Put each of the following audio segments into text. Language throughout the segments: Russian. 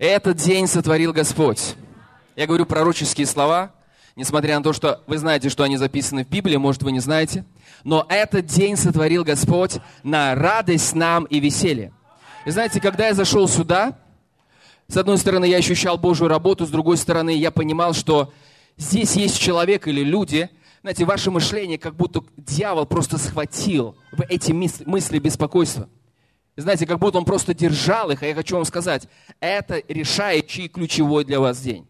Этот день сотворил Господь. Я говорю пророческие слова, несмотря на то, что вы знаете, что они записаны в Библии, может, вы не знаете. Но этот день сотворил Господь на радость нам и веселье. И знаете, когда я зашел сюда, с одной стороны, я ощущал Божью работу, с другой стороны, я понимал, что здесь есть человек или люди, знаете, ваше мышление, как будто дьявол просто схватил в эти мысли беспокойства. Знаете, как будто он просто держал их, а я хочу вам сказать, это решающий ключевой для вас день.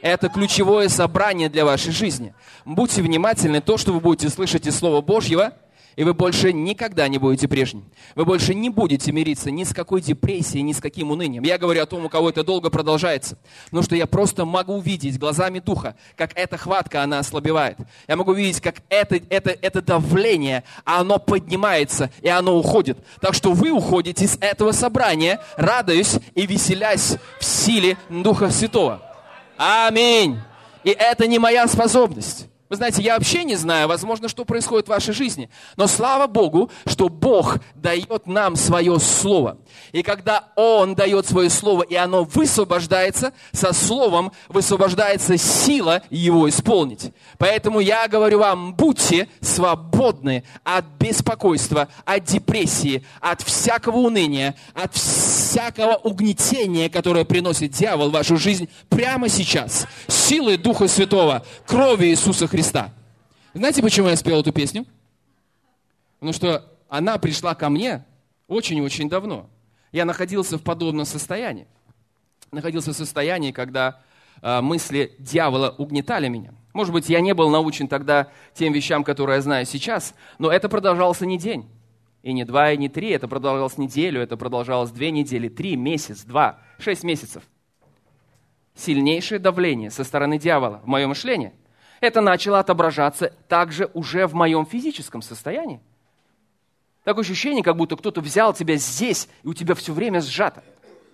Это ключевое собрание для вашей жизни. Будьте внимательны, то, что вы будете слышать из Слова Божьего – и вы больше никогда не будете прежним. Вы больше не будете мириться ни с какой депрессией, ни с каким унынием. Я говорю о том, у кого это долго продолжается. Потому что я просто могу увидеть глазами Духа, как эта хватка, она ослабевает. Я могу видеть, как это, это, это давление, оно поднимается и оно уходит. Так что вы уходите из этого собрания, радуясь и веселясь в силе Духа Святого. Аминь. И это не моя способность. Вы знаете, я вообще не знаю, возможно, что происходит в вашей жизни. Но слава Богу, что Бог дает нам свое слово. И когда Он дает свое слово, и оно высвобождается, со словом высвобождается сила его исполнить. Поэтому я говорю вам, будьте свободны от беспокойства, от депрессии, от всякого уныния, от всякого угнетения, которое приносит дьявол в вашу жизнь прямо сейчас. Силой Духа Святого, крови Иисуса Христа Христа. Знаете, почему я спел эту песню? Потому что она пришла ко мне очень-очень давно. Я находился в подобном состоянии. Находился в состоянии, когда э, мысли дьявола угнетали меня. Может быть, я не был научен тогда тем вещам, которые я знаю сейчас, но это продолжалось не день, и не два, и не три. Это продолжалось неделю, это продолжалось две недели, три, месяц, два, шесть месяцев. Сильнейшее давление со стороны дьявола в мое мышление – это начало отображаться также уже в моем физическом состоянии. Такое ощущение, как будто кто-то взял тебя здесь, и у тебя все время сжато.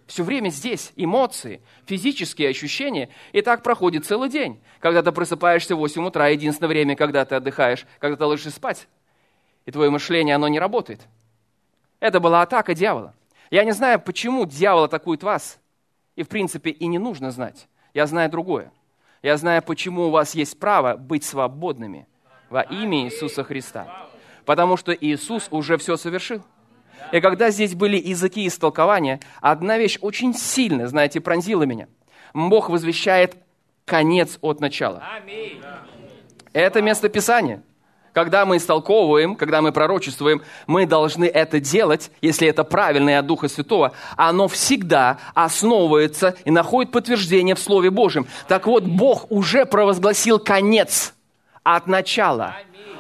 Все время здесь эмоции, физические ощущения. И так проходит целый день. Когда ты просыпаешься в 8 утра, единственное время, когда ты отдыхаешь, когда ты ложишься спать. И твое мышление, оно не работает. Это была атака дьявола. Я не знаю, почему дьявол атакует вас. И, в принципе, и не нужно знать. Я знаю другое. Я знаю, почему у вас есть право быть свободными во имя Иисуса Христа. Потому что Иисус уже все совершил. И когда здесь были языки истолкования, одна вещь очень сильно, знаете, пронзила меня. Бог возвещает конец от начала. Это место Писания. Когда мы истолковываем, когда мы пророчествуем, мы должны это делать, если это правильно и от Духа Святого. Оно всегда основывается и находит подтверждение в Слове Божьем. Так вот, Бог уже провозгласил конец от начала.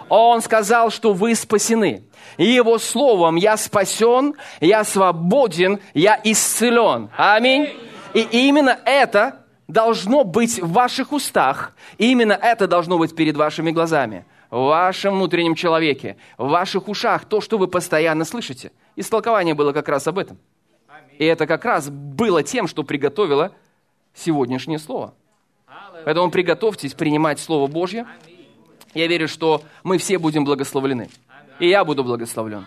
Он сказал, что вы спасены. И Его Словом «Я спасен, я свободен, я исцелен». Аминь. И именно это должно быть в ваших устах. И именно это должно быть перед вашими глазами в вашем внутреннем человеке, в ваших ушах, то, что вы постоянно слышите. Истолкование было как раз об этом. И это как раз было тем, что приготовило сегодняшнее слово. Поэтому приготовьтесь принимать Слово Божье. Я верю, что мы все будем благословлены. И я буду благословлен.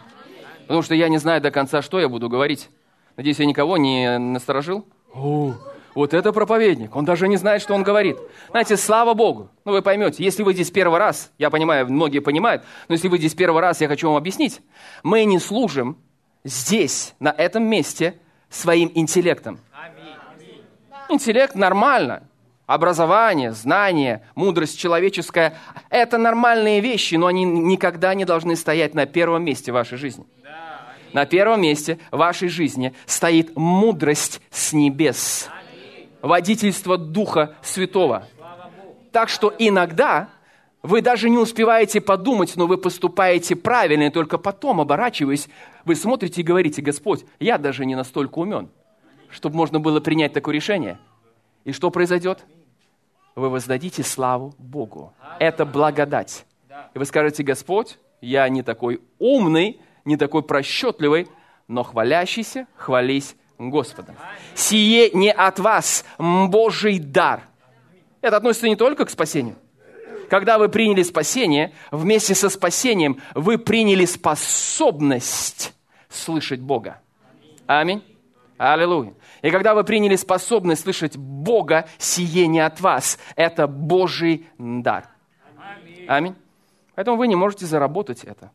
Потому что я не знаю до конца, что я буду говорить. Надеюсь, я никого не насторожил. Вот это проповедник, он даже не знает, что он говорит. Знаете, слава Богу. Ну, вы поймете, если вы здесь первый раз, я понимаю, многие понимают, но если вы здесь первый раз, я хочу вам объяснить. Мы не служим здесь, на этом месте, своим интеллектом. Интеллект нормально. Образование, знание, мудрость человеческая – это нормальные вещи, но они никогда не должны стоять на первом месте вашей жизни. На первом месте вашей жизни стоит мудрость с небес водительство Духа Святого. Так что иногда вы даже не успеваете подумать, но вы поступаете правильно, и только потом, оборачиваясь, вы смотрите и говорите, Господь, я даже не настолько умен, чтобы можно было принять такое решение. И что произойдет? Вы воздадите славу Богу. Это благодать. И вы скажете, Господь, я не такой умный, не такой просчетливый, но хвалящийся, хвались Господом. Сие не от вас, Божий дар. Это относится не только к спасению. Когда вы приняли спасение, вместе со спасением вы приняли способность слышать Бога. Аминь. Аллилуйя. И когда вы приняли способность слышать Бога, сие не от вас. Это Божий дар. Аминь. Поэтому вы не можете заработать это.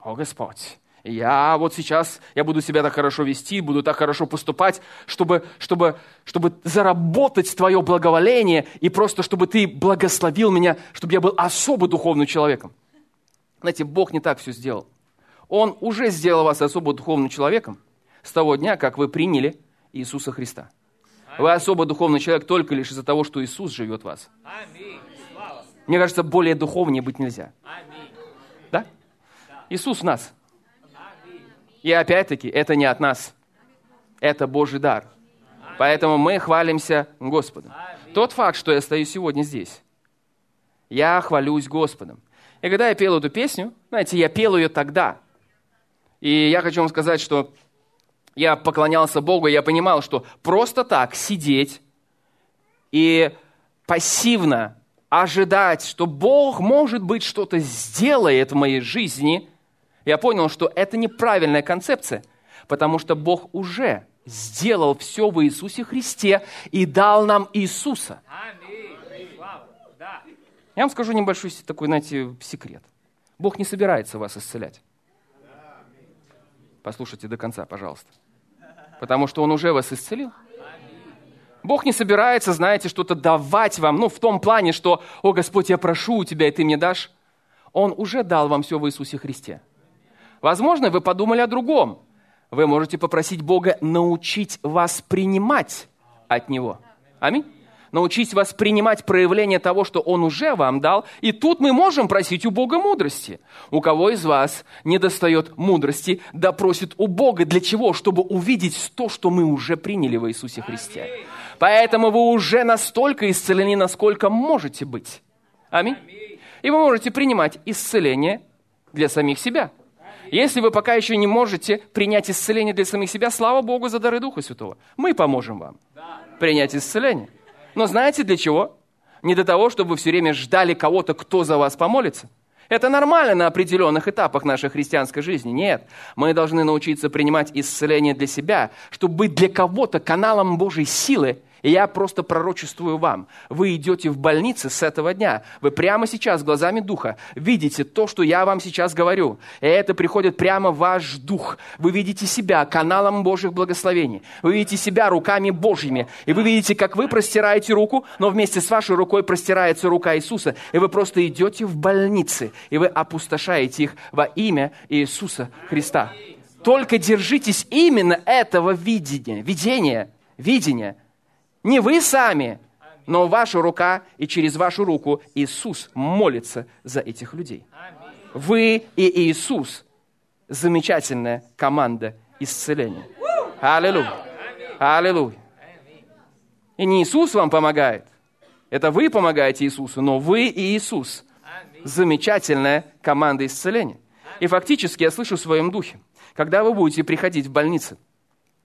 О, Господь, я вот сейчас, я буду себя так хорошо вести, буду так хорошо поступать, чтобы, чтобы, чтобы заработать Твое благоволение и просто, чтобы Ты благословил меня, чтобы я был особо духовным человеком. Знаете, Бог не так все сделал. Он уже сделал вас особо духовным человеком с того дня, как вы приняли Иисуса Христа. Вы особо духовный человек только лишь из-за того, что Иисус живет в вас. Мне кажется, более духовнее быть нельзя. Да? Иисус в нас – и опять-таки, это не от нас. Это Божий дар. Поэтому мы хвалимся Господом. Тот факт, что я стою сегодня здесь, я хвалюсь Господом. И когда я пел эту песню, знаете, я пел ее тогда. И я хочу вам сказать, что я поклонялся Богу, и я понимал, что просто так сидеть и пассивно ожидать, что Бог, может быть, что-то сделает в моей жизни – я понял, что это неправильная концепция, потому что Бог уже сделал все в Иисусе Христе и дал нам Иисуса. Я вам скажу небольшой такой, знаете, секрет. Бог не собирается вас исцелять. Послушайте до конца, пожалуйста. Потому что Он уже вас исцелил. Бог не собирается, знаете, что-то давать вам, ну, в том плане, что, о, Господь, я прошу у Тебя, и Ты мне дашь. Он уже дал вам все в Иисусе Христе. Возможно, вы подумали о другом. Вы можете попросить Бога научить вас принимать от Него. Аминь. Научить вас принимать проявление того, что Он уже вам дал. И тут мы можем просить у Бога мудрости. У кого из вас не достает мудрости, да просит у Бога. Для чего? Чтобы увидеть то, что мы уже приняли в Иисусе Христе. Поэтому вы уже настолько исцелены, насколько можете быть. Аминь. И вы можете принимать исцеление для самих себя. Если вы пока еще не можете принять исцеление для самих себя, слава Богу за дары Духа Святого. Мы поможем вам принять исцеление. Но знаете для чего? Не для того, чтобы вы все время ждали кого-то, кто за вас помолится. Это нормально на определенных этапах нашей христианской жизни. Нет, мы должны научиться принимать исцеление для себя, чтобы быть для кого-то каналом Божьей силы и я просто пророчествую вам. Вы идете в больнице с этого дня. Вы прямо сейчас глазами Духа видите то, что я вам сейчас говорю. И это приходит прямо в ваш дух. Вы видите себя каналом Божьих благословений. Вы видите себя руками Божьими. И вы видите, как вы простираете руку, но вместе с вашей рукой простирается рука Иисуса. И вы просто идете в больницы, и вы опустошаете их во имя Иисуса Христа. Только держитесь именно этого видения, видения, видения – не вы сами, но ваша рука и через вашу руку Иисус молится за этих людей. Вы и Иисус – замечательная команда исцеления. Аллилуйя. Аллилуйя. И не Иисус вам помогает. Это вы помогаете Иисусу, но вы и Иисус – замечательная команда исцеления. И фактически я слышу в своем духе, когда вы будете приходить в больницы,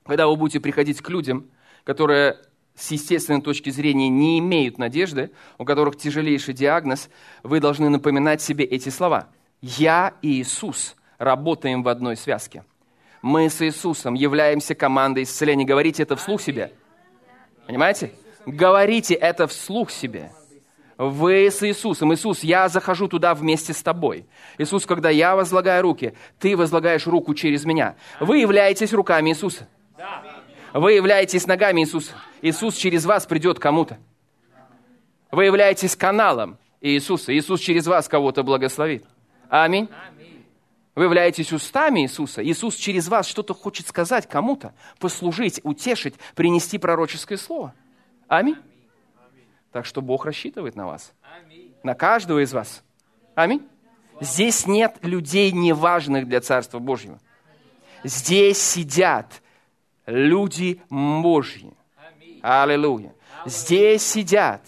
когда вы будете приходить к людям, которые с естественной точки зрения не имеют надежды, у которых тяжелейший диагноз, вы должны напоминать себе эти слова. «Я и Иисус работаем в одной связке». Мы с Иисусом являемся командой исцеления. Говорите это вслух себе. Понимаете? Говорите это вслух себе. Вы с Иисусом. Иисус, я захожу туда вместе с тобой. Иисус, когда я возлагаю руки, ты возлагаешь руку через меня. Вы являетесь руками Иисуса. Вы являетесь ногами Иисуса. Иисус через вас придет кому-то. Вы являетесь каналом Иисуса. Иисус через вас кого-то благословит. Аминь. Вы являетесь устами Иисуса. Иисус через вас что-то хочет сказать кому-то, послужить, утешить, принести пророческое слово. Аминь. Так что Бог рассчитывает на вас. На каждого из вас. Аминь. Здесь нет людей неважных для Царства Божьего. Здесь сидят люди Божьи. Аллилуйя. Здесь сидят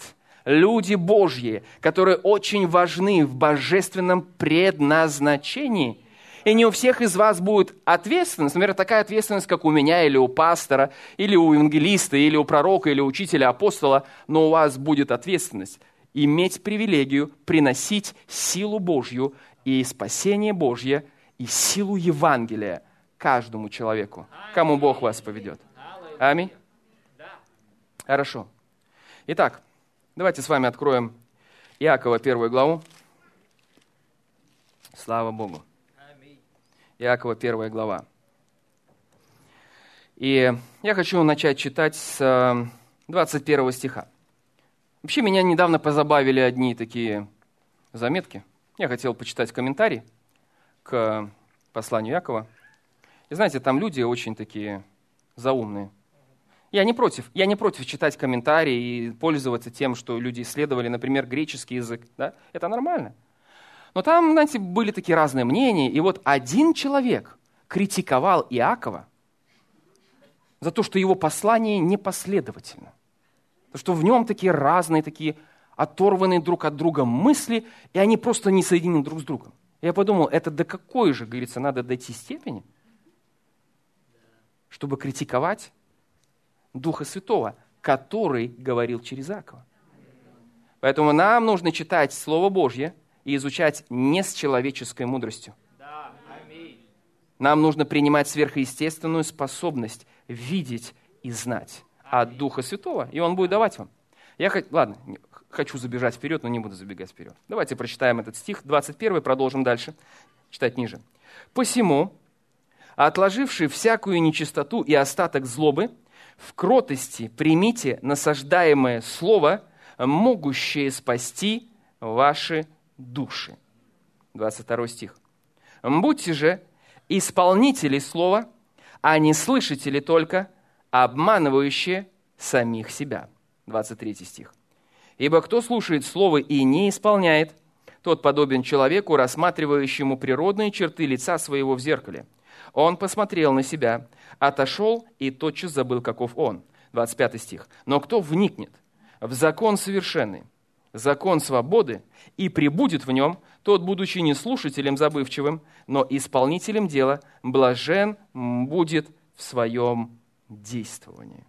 люди Божьи, которые очень важны в божественном предназначении. И не у всех из вас будет ответственность, например, такая ответственность, как у меня, или у пастора, или у евангелиста, или у пророка, или учителя, апостола, но у вас будет ответственность иметь привилегию приносить силу Божью и спасение Божье, и силу Евангелия – каждому человеку, кому Бог вас поведет. Аминь. Хорошо. Итак, давайте с вами откроем Иакова первую главу. Слава Богу. Иакова первая глава. И я хочу начать читать с 21 стиха. Вообще меня недавно позабавили одни такие заметки. Я хотел почитать комментарий к посланию Якова. И знаете, там люди очень такие заумные. Я не против, я не против читать комментарии и пользоваться тем, что люди исследовали, например, греческий язык. Да? Это нормально. Но там, знаете, были такие разные мнения. И вот один человек критиковал Иакова за то, что его послание непоследовательно. Потому что в нем такие разные, такие оторванные друг от друга мысли, и они просто не соединены друг с другом. Я подумал, это до какой же, говорится, надо дойти степени, чтобы критиковать Духа Святого, который говорил через Акова. Поэтому нам нужно читать Слово Божье и изучать не с человеческой мудростью. Нам нужно принимать сверхъестественную способность видеть и знать от Духа Святого, и Он будет давать вам. Я хоть, ладно, хочу забежать вперед, но не буду забегать вперед. Давайте прочитаем этот стих, 21, продолжим дальше, читать ниже. «Посему, отложивший всякую нечистоту и остаток злобы, в кротости примите насаждаемое слово, могущее спасти ваши души». 22 стих. «Будьте же исполнители слова, а не слышатели только, обманывающие самих себя». 23 стих. «Ибо кто слушает слово и не исполняет, тот подобен человеку, рассматривающему природные черты лица своего в зеркале. Он посмотрел на себя, отошел и тотчас забыл, каков он». 25 стих. «Но кто вникнет в закон совершенный, закон свободы, и прибудет в нем, тот, будучи не слушателем забывчивым, но исполнителем дела, блажен будет в своем действовании.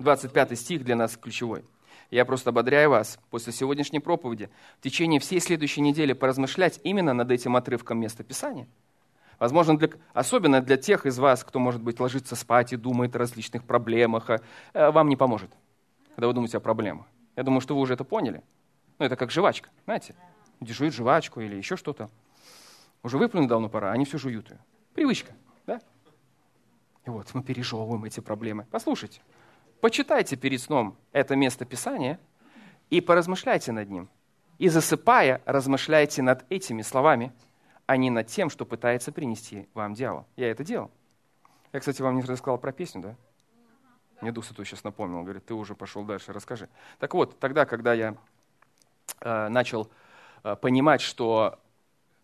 25 стих для нас ключевой. Я просто ободряю вас после сегодняшней проповеди в течение всей следующей недели поразмышлять именно над этим отрывком места Писания. Возможно, для, особенно для тех из вас, кто, может быть, ложится спать и думает о различных проблемах, э, вам не поможет, когда вы думаете о проблемах. Я думаю, что вы уже это поняли. Ну, это как жвачка, знаете? Жуют жвачку или еще что-то. Уже выплюнуть давно пора, они все жуют ее. Привычка, да? И вот мы пережевываем эти проблемы. Послушайте, Почитайте перед сном это место Писания и поразмышляйте над ним. И засыпая, размышляйте над этими словами, а не над тем, что пытается принести вам дьявол. Я это делал. Я, кстати, вам не рассказал про песню, да? Мне Дух Святой сейчас напомнил, говорит, ты уже пошел дальше, расскажи. Так вот, тогда, когда я э, начал э, понимать, что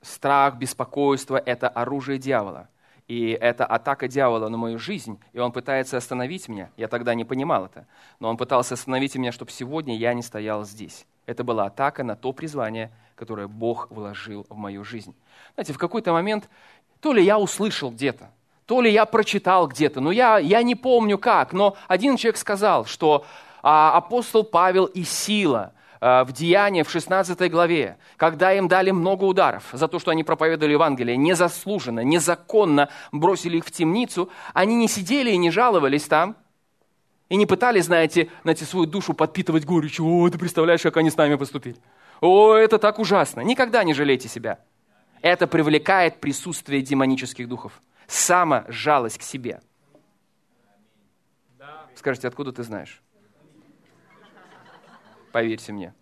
страх, беспокойство – это оружие дьявола – и это атака дьявола на мою жизнь, и он пытается остановить меня. Я тогда не понимал это. Но он пытался остановить меня, чтобы сегодня я не стоял здесь. Это была атака на то призвание, которое Бог вложил в мою жизнь. Знаете, в какой-то момент то ли я услышал где-то, то ли я прочитал где-то, но я, я не помню как, но один человек сказал, что а, апостол Павел и Сила – Э, в Деянии, в 16 главе, когда им дали много ударов за то, что они проповедовали Евангелие, незаслуженно, незаконно бросили их в темницу, они не сидели и не жаловались там, и не пытались, знаете, знаете свою душу подпитывать горечью. О, ты представляешь, как они с нами поступили. О, это так ужасно. Никогда не жалейте себя. Это привлекает присутствие демонических духов. Сама жалость к себе. Скажите, откуда ты знаешь? Поверьте мне.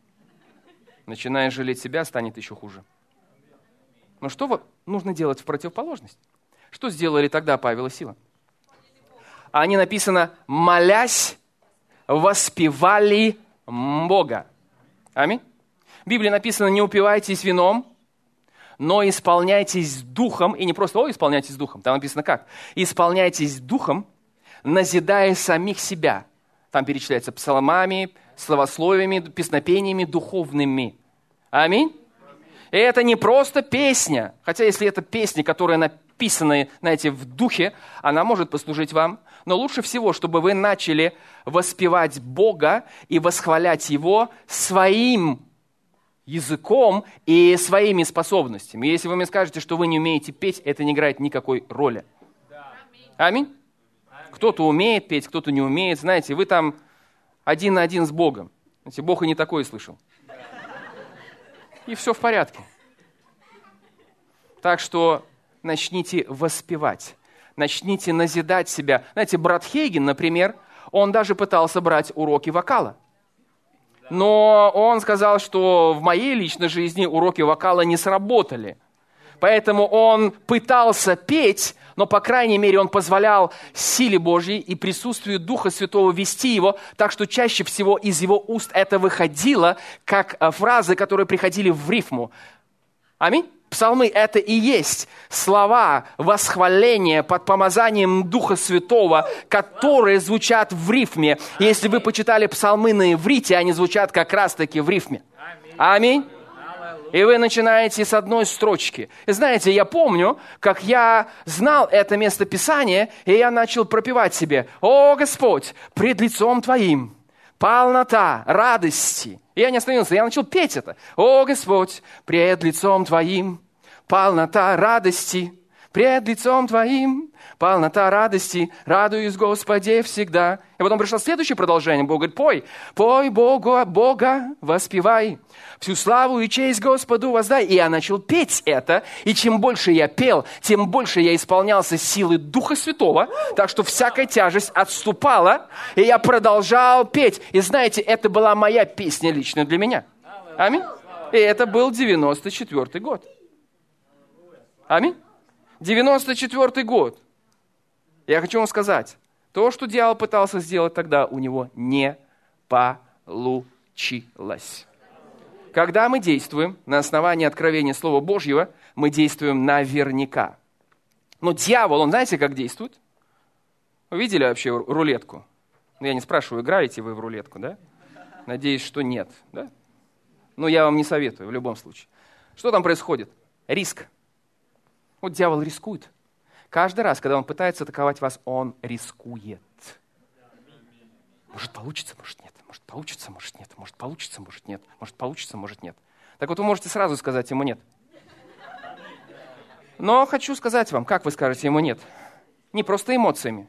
Начиная жалеть себя, станет еще хуже. Но что нужно делать в противоположность? Что сделали тогда Павел и Сила? Они написано, молясь, воспевали Бога. Аминь. В Библии написано, не упивайтесь вином, но исполняйтесь духом, и не просто, о, исполняйтесь духом, там написано как? Исполняйтесь духом, назидая самих себя. Там перечисляется псалмами, словословиями, песнопениями духовными. Аминь. И это не просто песня, хотя если это песня, которая написана, знаете, в духе, она может послужить вам, но лучше всего, чтобы вы начали воспевать Бога и восхвалять Его своим языком и своими способностями. Если вы мне скажете, что вы не умеете петь, это не играет никакой роли. Аминь. Кто-то умеет петь, кто-то не умеет. Знаете, вы там один на один с Богом. Знаете, Бог и не такое слышал. И все в порядке. Так что начните воспевать, начните назидать себя. Знаете, брат Хейген, например, он даже пытался брать уроки вокала. Но он сказал, что в моей личной жизни уроки вокала не сработали. Поэтому он пытался петь, но, по крайней мере, он позволял силе Божьей и присутствию Духа Святого вести его, так что чаще всего из его уст это выходило, как э, фразы, которые приходили в рифму. Аминь. Псалмы – это и есть слова восхваления под помазанием Духа Святого, которые звучат в рифме. Если вы почитали псалмы на иврите, они звучат как раз-таки в рифме. Аминь. И вы начинаете с одной строчки. И знаете, я помню, как я знал это место Писания, и я начал пропевать себе, «О, Господь, пред лицом Твоим полнота радости». И я не остановился, я начал петь это. «О, Господь, пред лицом Твоим полнота радости, пред лицом Твоим полнота радости, радуюсь Господе всегда». И потом пришло следующее продолжение. Бог говорит, пой, пой Богу, Бога воспевай, всю славу и честь Господу воздай. И я начал петь это, и чем больше я пел, тем больше я исполнялся силы Духа Святого, так что всякая тяжесть отступала, и я продолжал петь. И знаете, это была моя песня лично для меня. Аминь. И это был 94 год. Аминь. 94 год. Я хочу вам сказать, то, что дьявол пытался сделать тогда, у него не получилось. Когда мы действуем на основании откровения Слова Божьего, мы действуем наверняка. Но дьявол, он знаете, как действует? Вы видели вообще рулетку? Ну, я не спрашиваю, играете вы в рулетку, да? Надеюсь, что нет, да? Но я вам не советую в любом случае. Что там происходит? Риск. Вот дьявол рискует. Каждый раз, когда он пытается атаковать вас, он рискует. Может получится, может нет. Может получится, может нет. Может получится, может нет. Может получится, может нет. Так вот вы можете сразу сказать ему нет. Но хочу сказать вам, как вы скажете ему нет. Не просто эмоциями.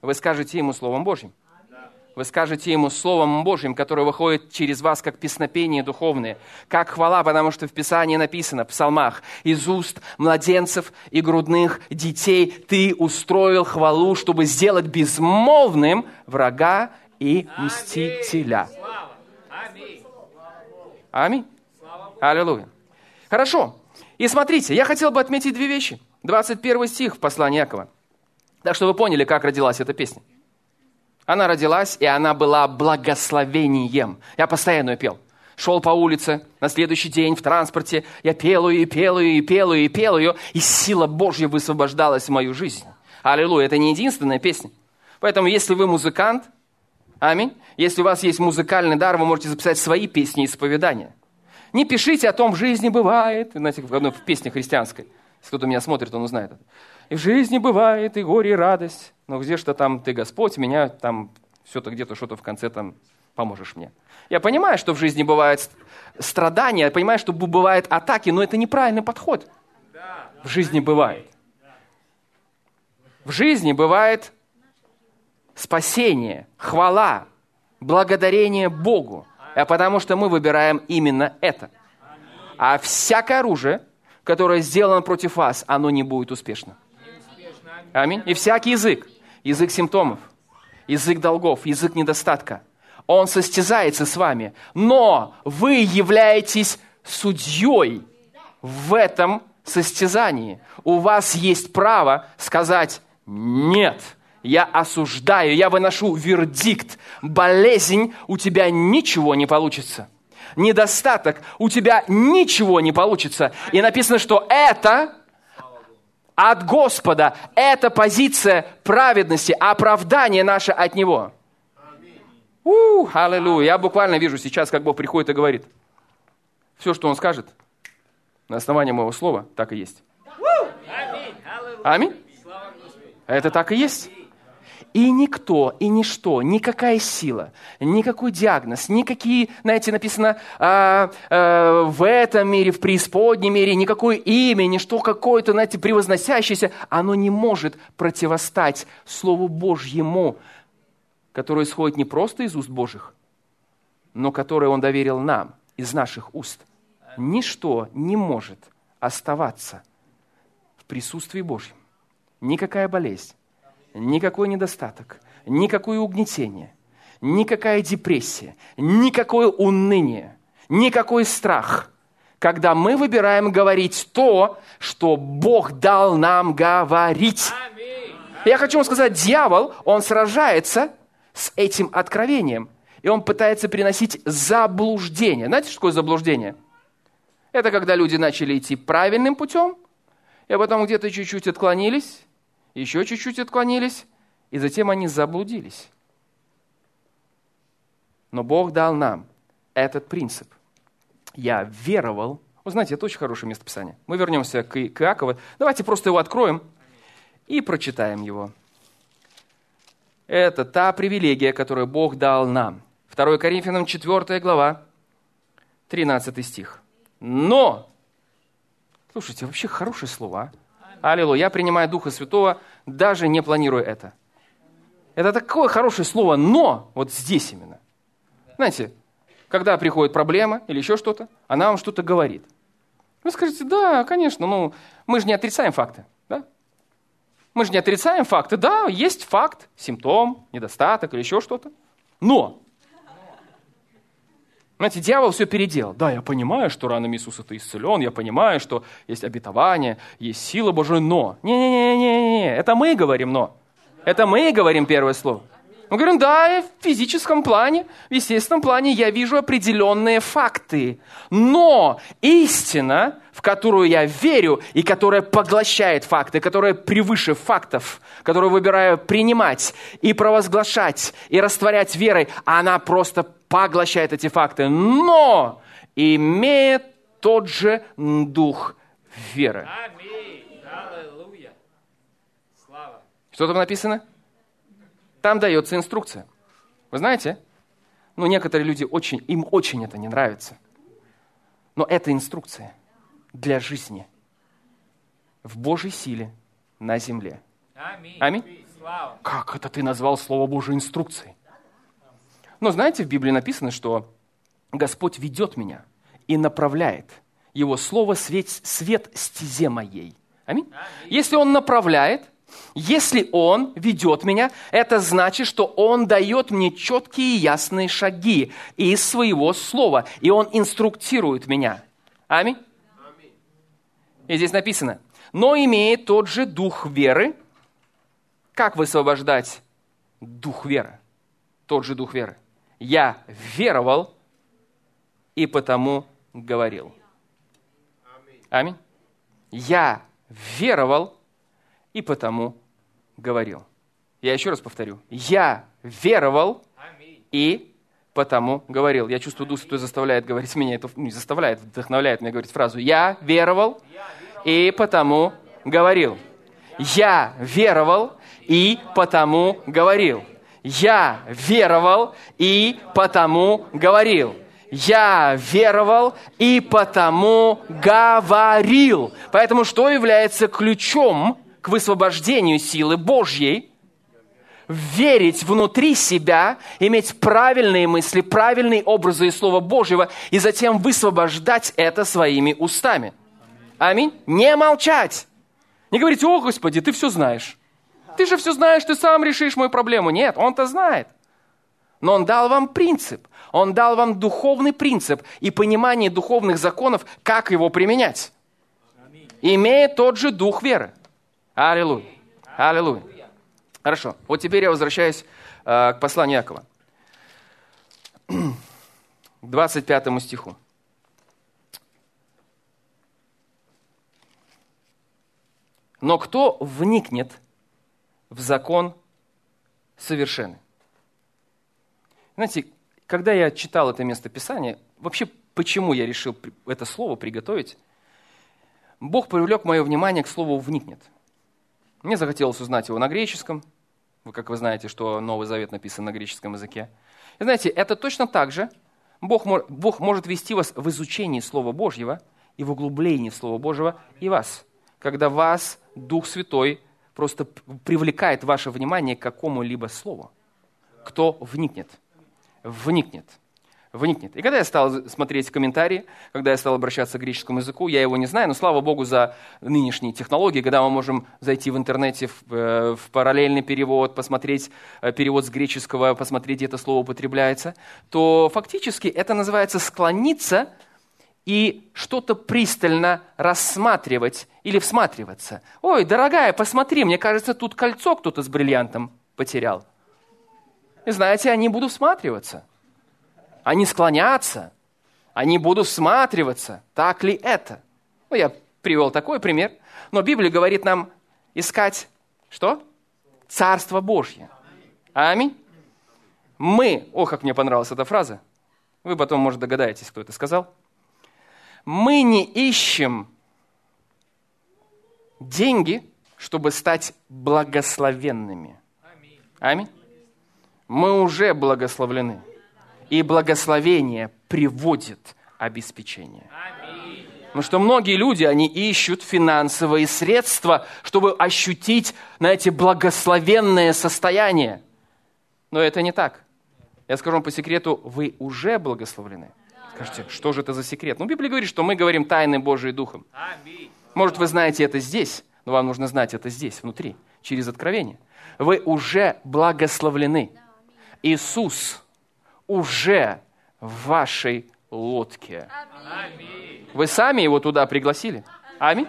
Вы скажете ему Словом Божьим. Вы скажете ему Словом Божьим, которое выходит через вас, как песнопение духовное, как хвала, потому что в Писании написано, в псалмах, из уст младенцев и грудных детей ты устроил хвалу, чтобы сделать безмолвным врага и мстителя. Аминь. Аллилуйя. Хорошо. И смотрите, я хотел бы отметить две вещи. 21 стих в послании Якова. Так что вы поняли, как родилась эта песня. Она родилась, и она была благословением. Я постоянно ее пел. Шел по улице, на следующий день в транспорте, я пел ее, и пел ее, и пел ее, и пел ее, и сила Божья высвобождалась в мою жизнь. Аллилуйя, это не единственная песня. Поэтому, если вы музыкант, Аминь. Если у вас есть музыкальный дар, вы можете записать свои песни исповедания. Не пишите о том, в жизни бывает, знаете, в одной песне христианской. Если кто-то меня смотрит, он узнает это. И в жизни бывает и горе, и радость. Но где что там ты, Господь, меня там все-то где-то что-то в конце там поможешь мне. Я понимаю, что в жизни бывают страдания, я понимаю, что бывают атаки, но это неправильный подход. В жизни бывает. В жизни бывает спасение, хвала, благодарение Богу. А потому что мы выбираем именно это. А всякое оружие, которое сделано против вас, оно не будет успешно. Аминь. И всякий язык, язык симптомов, язык долгов, язык недостатка, он состязается с вами. Но вы являетесь судьей в этом состязании. У вас есть право сказать «нет» я осуждаю, я выношу вердикт. Болезнь, у тебя ничего не получится. Недостаток, у тебя ничего не получится. И написано, что это от Господа, это позиция праведности, оправдание наше от Него. У, аллилуйя. Я буквально вижу сейчас, как Бог приходит и говорит. Все, что Он скажет, на основании моего слова, так и есть. Аминь. Это так и есть. И никто, и ничто, никакая сила, никакой диагноз, никакие, знаете, написано а, а, в этом мире, в преисподнем мире, никакое имя, ничто какое-то, знаете, превозносящееся, оно не может противостать Слову Божьему, которое исходит не просто из уст Божьих, но которое Он доверил нам, из наших уст. Ничто не может оставаться в присутствии Божьем. Никакая болезнь, никакой недостаток, никакое угнетение, никакая депрессия, никакое уныние, никакой страх, когда мы выбираем говорить то, что Бог дал нам говорить. Я хочу вам сказать, дьявол, он сражается с этим откровением, и он пытается приносить заблуждение. Знаете, что такое заблуждение? Это когда люди начали идти правильным путем, и потом где-то чуть-чуть отклонились, еще чуть-чуть отклонились, и затем они заблудились. Но Бог дал нам этот принцип. Я веровал. Вы знаете, это очень хорошее местописание. Мы вернемся к, Иакову. Давайте просто его откроем и прочитаем его. Это та привилегия, которую Бог дал нам. 2 Коринфянам 4 глава, 13 стих. Но, слушайте, вообще хорошее слово, а? Аллилуйя. Я принимаю Духа Святого, даже не планируя это. Это такое хорошее слово «но» вот здесь именно. Знаете, когда приходит проблема или еще что-то, она вам что-то говорит. Вы скажете, да, конечно, ну, мы же не отрицаем факты, да? Мы же не отрицаем факты, да, есть факт, симптом, недостаток или еще что-то. Но знаете, дьявол все переделал. Да, я понимаю, что ранами Иисуса ты исцелен, я понимаю, что есть обетование, есть сила Божия, но. Не-не-не-не-не, это мы говорим но. Это мы говорим первое слово. Мы говорим, да, в физическом плане, в естественном плане я вижу определенные факты. Но истина, в которую я верю и которая поглощает факты, которая превыше фактов, которую выбираю принимать и провозглашать, и растворять верой, она просто поглощает эти факты, но имеет тот же дух веры. Что там написано? Там дается инструкция. Вы знаете, ну, некоторые люди очень, им очень это не нравится. Но это инструкция для жизни в Божьей силе на земле. Аминь. Аминь. Как это ты назвал Слово Божьей инструкцией? Но знаете, в Библии написано, что Господь ведет меня и направляет. Его слово свет, свет стезе моей. Аминь. Если Он направляет, если Он ведет меня, это значит, что Он дает мне четкие и ясные шаги из своего слова, и Он инструктирует меня. Аминь. И здесь написано, но имеет тот же дух веры. Как высвобождать дух веры? Тот же дух веры я веровал и потому говорил. Аминь. Я веровал и потому говорил. Я еще раз повторю. Я веровал и потому говорил. Я чувствую, Дух Святой заставляет говорить меня, это не заставляет, вдохновляет меня говорить фразу. Я веровал и потому говорил. Я веровал и потому говорил. Я веровал и потому говорил. Я веровал и потому говорил. Поэтому что является ключом к высвобождению силы Божьей? верить внутри себя, иметь правильные мысли, правильные образы и Слова Божьего, и затем высвобождать это своими устами. Аминь. Не молчать. Не говорить, о, Господи, ты все знаешь. Ты же все знаешь, ты сам решишь мою проблему. Нет, он-то знает. Но он дал вам принцип. Он дал вам духовный принцип и понимание духовных законов, как его применять. Имея тот же дух веры. Аллилуйя. Аллилуйя. Хорошо. Вот теперь я возвращаюсь э, к посланию Якова. К 25 стиху. Но кто вникнет в закон совершенны. Знаете, когда я читал это место Писания, вообще почему я решил это слово приготовить, Бог привлек мое внимание к слову «вникнет». Мне захотелось узнать его на греческом, в как вы знаете, что Новый Завет написан на греческом языке. И знаете, это точно так же. Бог, Бог может вести вас в изучении Слова Божьего и в углублении Слова Божьего и вас. Когда вас Дух Святой просто привлекает ваше внимание к какому-либо слову. Кто вникнет? Вникнет вникнет. И когда я стал смотреть комментарии, когда я стал обращаться к греческому языку, я его не знаю, но слава Богу за нынешние технологии, когда мы можем зайти в интернете в, э, в параллельный перевод, посмотреть э, перевод с греческого, посмотреть, где это слово употребляется, то фактически это называется склониться и что-то пристально рассматривать или всматриваться. Ой, дорогая, посмотри, мне кажется, тут кольцо кто-то с бриллиантом потерял. И знаете, они будут всматриваться они склонятся, они будут всматриваться, так ли это. Ну, я привел такой пример. Но Библия говорит нам искать что? Царство Божье. Аминь. Мы, о, как мне понравилась эта фраза, вы потом, может, догадаетесь, кто это сказал. Мы не ищем деньги, чтобы стать благословенными. Аминь. Мы уже благословлены и благословение приводит обеспечение. Потому что многие люди, они ищут финансовые средства, чтобы ощутить, знаете, благословенное состояние. Но это не так. Я скажу вам по секрету, вы уже благословлены. Скажите, что же это за секрет? Ну, Библия говорит, что мы говорим тайны Божией Духом. Может, вы знаете это здесь, но вам нужно знать это здесь, внутри, через откровение. Вы уже благословлены. Иисус уже в вашей лодке. Вы сами его туда пригласили? Аминь.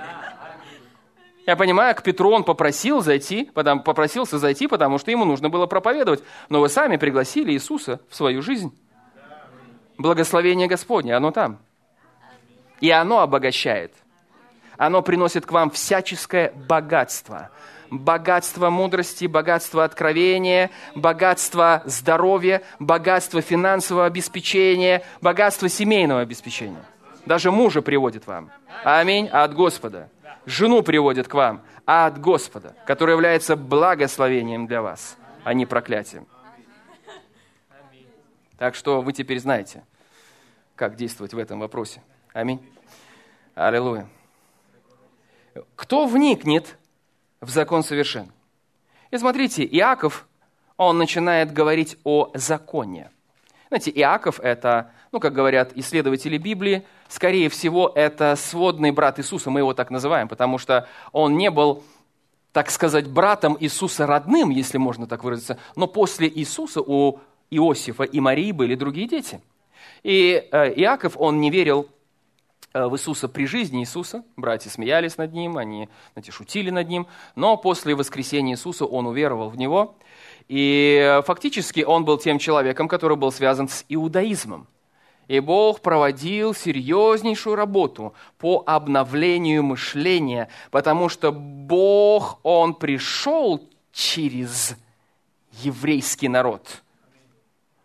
Я понимаю, к Петру он попросил зайти, потому, попросился зайти, потому что ему нужно было проповедовать. Но вы сами пригласили Иисуса в свою жизнь. Благословение Господне, оно там. И оно обогащает. Оно приносит к вам всяческое богатство богатство мудрости, богатство откровения, богатство здоровья, богатство финансового обеспечения, богатство семейного обеспечения. Даже мужа приводит вам. Аминь. От Господа. Жену приводит к вам. От Господа, который является благословением для вас, а не проклятием. Так что вы теперь знаете, как действовать в этом вопросе. Аминь. Аллилуйя. Кто вникнет в закон совершен. И смотрите, Иаков, он начинает говорить о законе. Знаете, Иаков – это, ну, как говорят исследователи Библии, скорее всего, это сводный брат Иисуса, мы его так называем, потому что он не был, так сказать, братом Иисуса родным, если можно так выразиться, но после Иисуса у Иосифа и Марии были другие дети. И э, Иаков, он не верил в Иисуса при жизни Иисуса. Братья смеялись над ним, они знаете, шутили над ним. Но после воскресения Иисуса он уверовал в Него. И э, фактически он был тем человеком, который был связан с иудаизмом. И Бог проводил серьезнейшую работу по обновлению мышления, потому что Бог, Он пришел через еврейский народ.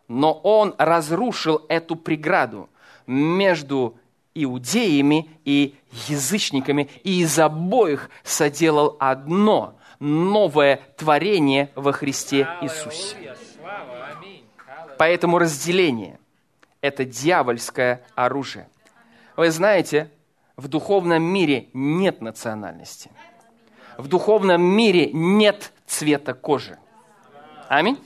Но Он разрушил эту преграду между иудеями и язычниками, и из обоих соделал одно новое творение во Христе Иисусе. Поэтому разделение – это дьявольское оружие. Вы знаете, в духовном мире нет национальности. В духовном мире нет цвета кожи. Аминь.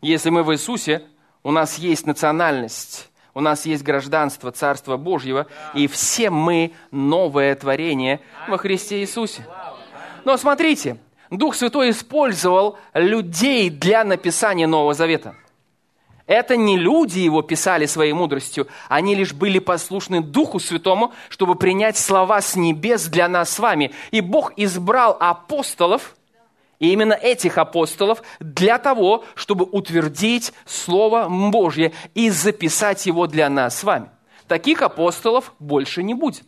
Если мы в Иисусе, у нас есть национальность, у нас есть гражданство Царства Божьего, и все мы новое творение во Христе Иисусе. Но смотрите, Дух Святой использовал людей для написания Нового Завета. Это не люди его писали своей мудростью, они лишь были послушны Духу Святому, чтобы принять слова с небес для нас с вами. И Бог избрал апостолов – и именно этих апостолов для того, чтобы утвердить Слово Божье и записать его для нас с вами. Таких апостолов больше не будет.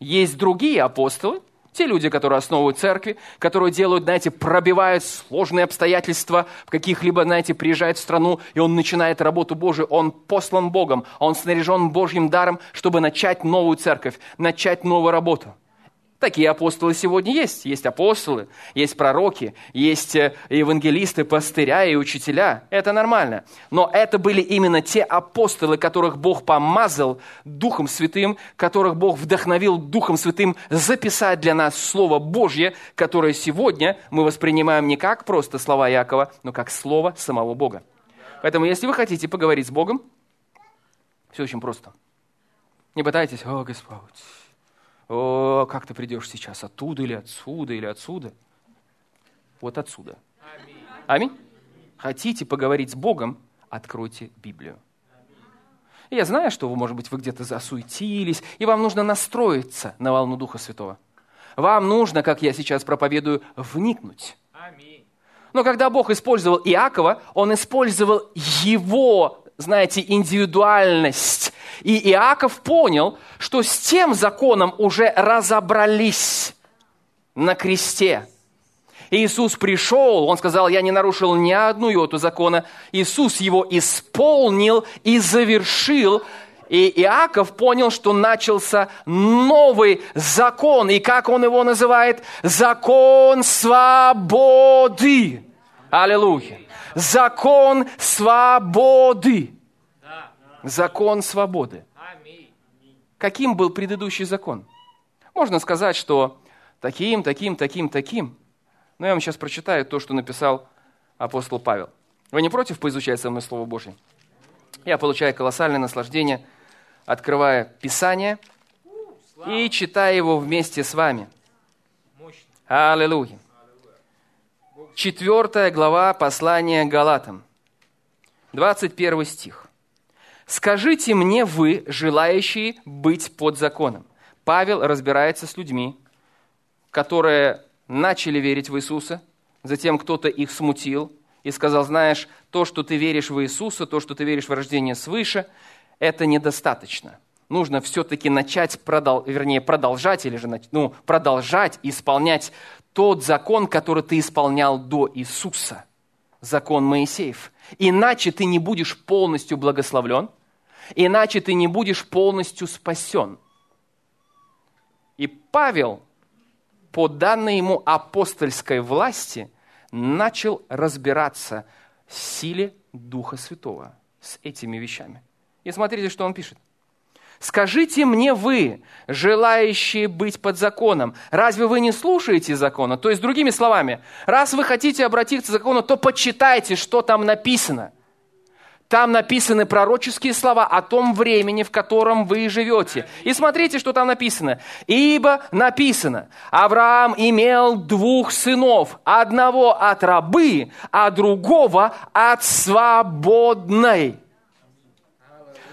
Есть другие апостолы, те люди, которые основывают церкви, которые делают, знаете, пробивают сложные обстоятельства в каких-либо, знаете, приезжает в страну, и он начинает работу Божию, он послан Богом, он снаряжен Божьим даром, чтобы начать новую церковь, начать новую работу – Такие апостолы сегодня есть. Есть апостолы, есть пророки, есть э, евангелисты, пастыря и учителя. Это нормально. Но это были именно те апостолы, которых Бог помазал Духом Святым, которых Бог вдохновил Духом Святым записать для нас Слово Божье, которое сегодня мы воспринимаем не как просто слова Якова, но как Слово самого Бога. Поэтому, если вы хотите поговорить с Богом, все очень просто. Не пытайтесь, о, Господь, о, как ты придешь сейчас, оттуда или отсюда, или отсюда? Вот отсюда. Аминь. Хотите поговорить с Богом, откройте Библию. И я знаю, что вы, может быть, вы где-то засуетились, и вам нужно настроиться на волну Духа Святого. Вам нужно, как я сейчас проповедую, вникнуть. Но когда Бог использовал Иакова, Он использовал его, знаете, индивидуальность, и Иаков понял, что с тем законом уже разобрались на кресте. Иисус пришел, Он сказал, я не нарушил ни одну йоту закона. Иисус его исполнил и завершил. И Иаков понял, что начался новый закон. И как он его называет? Закон свободы. Аллилуйя. Закон свободы. Закон свободы. Каким был предыдущий закон? Можно сказать, что таким, таким, таким, таким. Но я вам сейчас прочитаю то, что написал апостол Павел. Вы не против поизучать со мной Слово Божье? Я получаю колоссальное наслаждение, открывая Писание и читая его вместе с вами. Аллилуйя. Четвертая глава послания Галатам. 21 стих. Скажите мне вы, желающие быть под законом. Павел разбирается с людьми, которые начали верить в Иисуса, затем кто-то их смутил и сказал, знаешь, то, что ты веришь в Иисуса, то, что ты веришь в рождение свыше, это недостаточно. Нужно все-таки начать, продол, вернее, продолжать, или же ну, продолжать исполнять тот закон, который ты исполнял до Иисуса, закон Моисеев. Иначе ты не будешь полностью благословлен, иначе ты не будешь полностью спасен. И Павел, по данной ему апостольской власти, начал разбираться в силе Духа Святого с этими вещами. И смотрите, что он пишет. Скажите мне вы, желающие быть под законом, разве вы не слушаете закона? То есть, другими словами, раз вы хотите обратиться к закону, то почитайте, что там написано. Там написаны пророческие слова о том времени, в котором вы живете. И смотрите, что там написано. «Ибо написано, Авраам имел двух сынов, одного от рабы, а другого от свободной»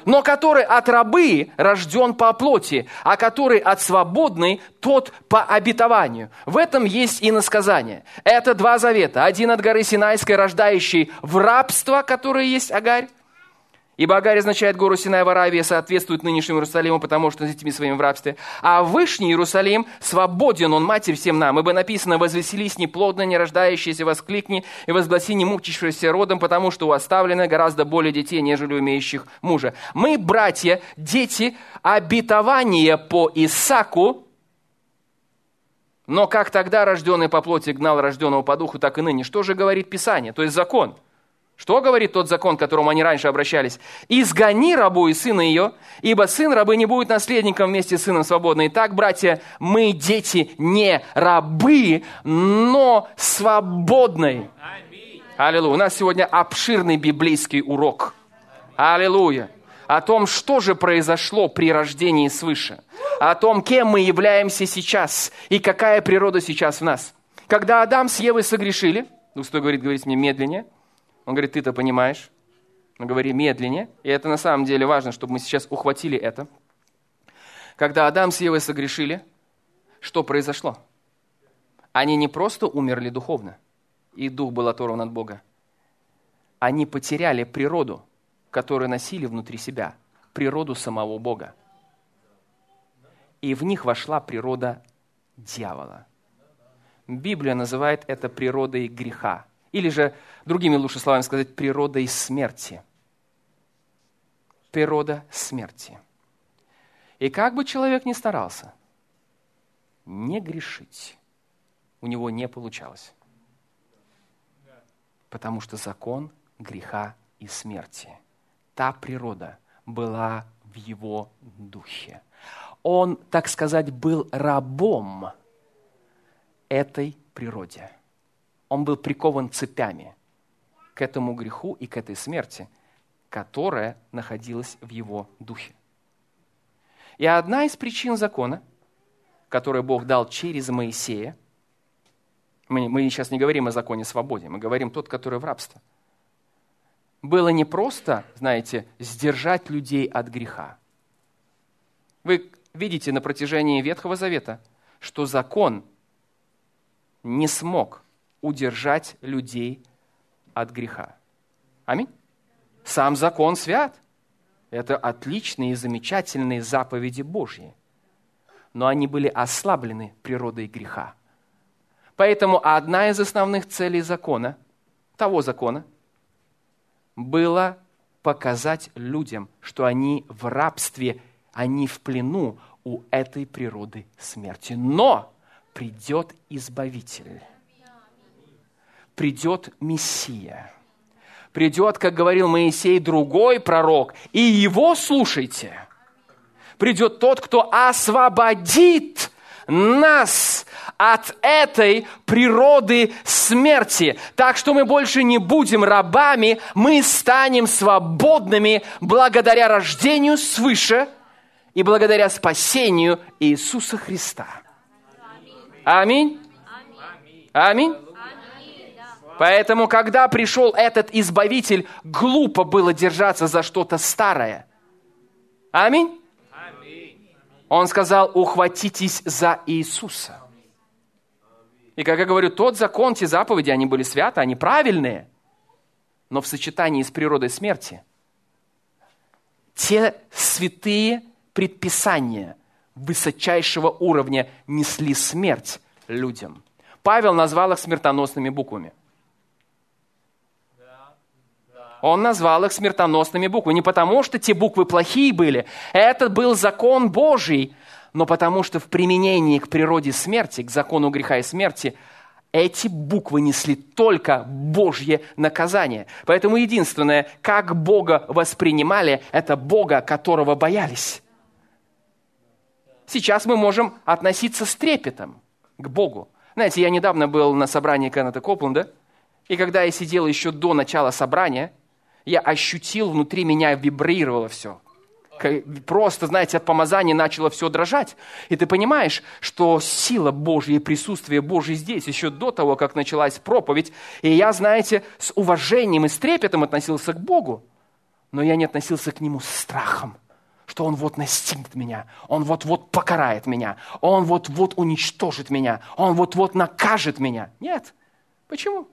но который от рабы рожден по плоти, а который от свободной, тот по обетованию. В этом есть и насказание. Это два завета. Один от горы Синайской, рождающий в рабство, которое есть Агарь, Ибо Агарь означает гору Синай в Аравии, соответствует нынешнему Иерусалиму, потому что с этими своими в рабстве. А Вышний Иерусалим свободен, он матерь всем нам. Ибо написано, возвеселись неплодно, не рождающиеся, воскликни, и возгласи не мучившиеся родом, потому что у оставленных гораздо более детей, нежели умеющих мужа. Мы, братья, дети обетования по Исаку, но как тогда рожденный по плоти гнал рожденного по духу, так и ныне. Что же говорит Писание? То есть закон – что говорит тот закон, к которому они раньше обращались? «Изгони рабу и сына ее, ибо сын рабы не будет наследником вместе с сыном свободным». Итак, братья, мы дети не рабы, но свободные. Аллилуйя. У нас сегодня обширный библейский урок. Аллилуйя. О том, что же произошло при рождении свыше. О том, кем мы являемся сейчас и какая природа сейчас в нас. Когда Адам с Евой согрешили, Дух Святой говорит, говорит мне медленнее – он говорит, ты-то понимаешь. Он говорит, медленнее. И это на самом деле важно, чтобы мы сейчас ухватили это. Когда Адам с Евой согрешили, что произошло? Они не просто умерли духовно, и дух был оторван от Бога. Они потеряли природу, которую носили внутри себя, природу самого Бога. И в них вошла природа дьявола. Библия называет это природой греха. Или же, другими лучше словами сказать, природой смерти. Природа смерти. И как бы человек ни старался, не грешить у него не получалось. Потому что закон греха и смерти, та природа была в его духе. Он, так сказать, был рабом этой природе. Он был прикован цепями к этому греху и к этой смерти, которая находилась в его духе. И одна из причин закона, которую Бог дал через Моисея, мы, мы сейчас не говорим о законе свободе, мы говорим тот, который в рабстве. Было не просто, знаете, сдержать людей от греха. Вы видите на протяжении Ветхого Завета, что закон не смог удержать людей от греха. Аминь. Сам закон свят. Это отличные и замечательные заповеди Божьи. Но они были ослаблены природой греха. Поэтому одна из основных целей закона, того закона, было показать людям, что они в рабстве, они в плену у этой природы смерти. Но придет Избавитель, придет Мессия, придет, как говорил Моисей, другой пророк, и его слушайте. Придет тот, кто освободит нас от этой природы смерти. Так что мы больше не будем рабами, мы станем свободными благодаря рождению свыше и благодаря спасению Иисуса Христа. Аминь. Аминь. Поэтому, когда пришел этот Избавитель, глупо было держаться за что-то старое. Аминь. Он сказал, ухватитесь за Иисуса. И, как я говорю, тот закон, те заповеди, они были святы, они правильные, но в сочетании с природой смерти. Те святые предписания высочайшего уровня несли смерть людям. Павел назвал их смертоносными буквами. Он назвал их смертоносными буквами. Не потому, что те буквы плохие были. Это был закон Божий но потому что в применении к природе смерти, к закону греха и смерти, эти буквы несли только Божье наказание. Поэтому единственное, как Бога воспринимали, это Бога, которого боялись. Сейчас мы можем относиться с трепетом к Богу. Знаете, я недавно был на собрании Кеннета Копленда, и когда я сидел еще до начала собрания, я ощутил, внутри меня вибрировало все просто, знаете, от помазания начало все дрожать. И ты понимаешь, что сила Божья и присутствие Божье здесь, еще до того, как началась проповедь. И я, знаете, с уважением и с трепетом относился к Богу, но я не относился к Нему с страхом что Он вот настигнет меня, Он вот-вот покарает меня, Он вот-вот уничтожит меня, Он вот-вот накажет меня. Нет. Почему?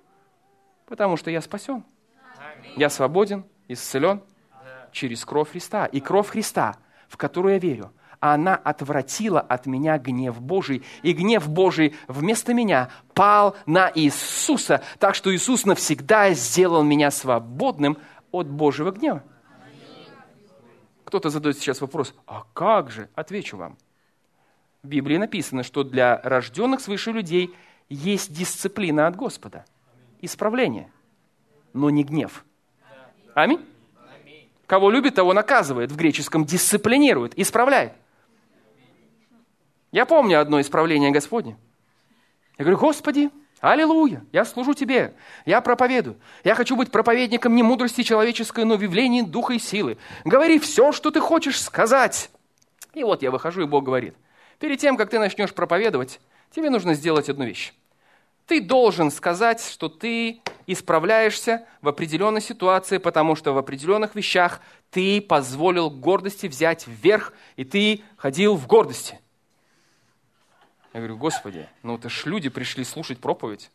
Потому что я спасен. Я свободен, исцелен, через кровь Христа. И кровь Христа, в которую я верю, она отвратила от меня гнев Божий. И гнев Божий вместо меня пал на Иисуса, так что Иисус навсегда сделал меня свободным от Божьего гнева. Кто-то задает сейчас вопрос, а как же? Отвечу вам. В Библии написано, что для рожденных свыше людей есть дисциплина от Господа, исправление, но не гнев. Аминь. Кого любит, того наказывает. В греческом дисциплинирует, исправляет. Я помню одно исправление Господне. Я говорю, Господи, аллилуйя, я служу Тебе, я проповедую. Я хочу быть проповедником не мудрости человеческой, но в явлении духа и силы. Говори все, что ты хочешь сказать. И вот я выхожу, и Бог говорит, перед тем, как ты начнешь проповедовать, тебе нужно сделать одну вещь. Ты должен сказать, что ты исправляешься в определенной ситуации, потому что в определенных вещах ты позволил гордости взять вверх, и ты ходил в гордости. Я говорю, Господи, ну это ж люди пришли слушать проповедь.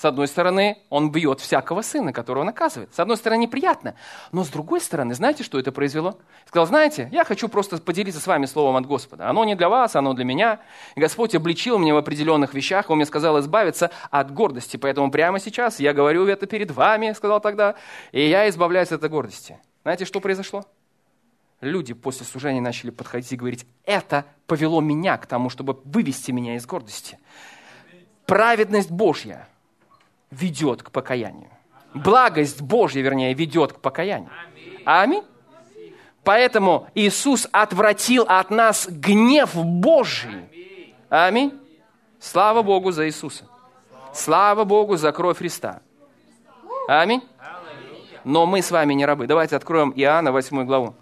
С одной стороны, он бьет всякого сына, которого наказывает. С одной стороны, неприятно. Но с другой стороны, знаете, что это произвело? Сказал, знаете, я хочу просто поделиться с вами словом от Господа. Оно не для вас, оно для меня. Господь обличил меня в определенных вещах. Он мне сказал избавиться от гордости. Поэтому прямо сейчас я говорю это перед вами, сказал тогда. И я избавляюсь от этой гордости. Знаете, что произошло? люди после служения начали подходить и говорить, это повело меня к тому, чтобы вывести меня из гордости. Праведность Божья ведет к покаянию. Благость Божья, вернее, ведет к покаянию. Аминь. Поэтому Иисус отвратил от нас гнев Божий. Аминь. Слава Богу за Иисуса. Слава Богу за кровь Христа. Аминь. Но мы с вами не рабы. Давайте откроем Иоанна 8 главу.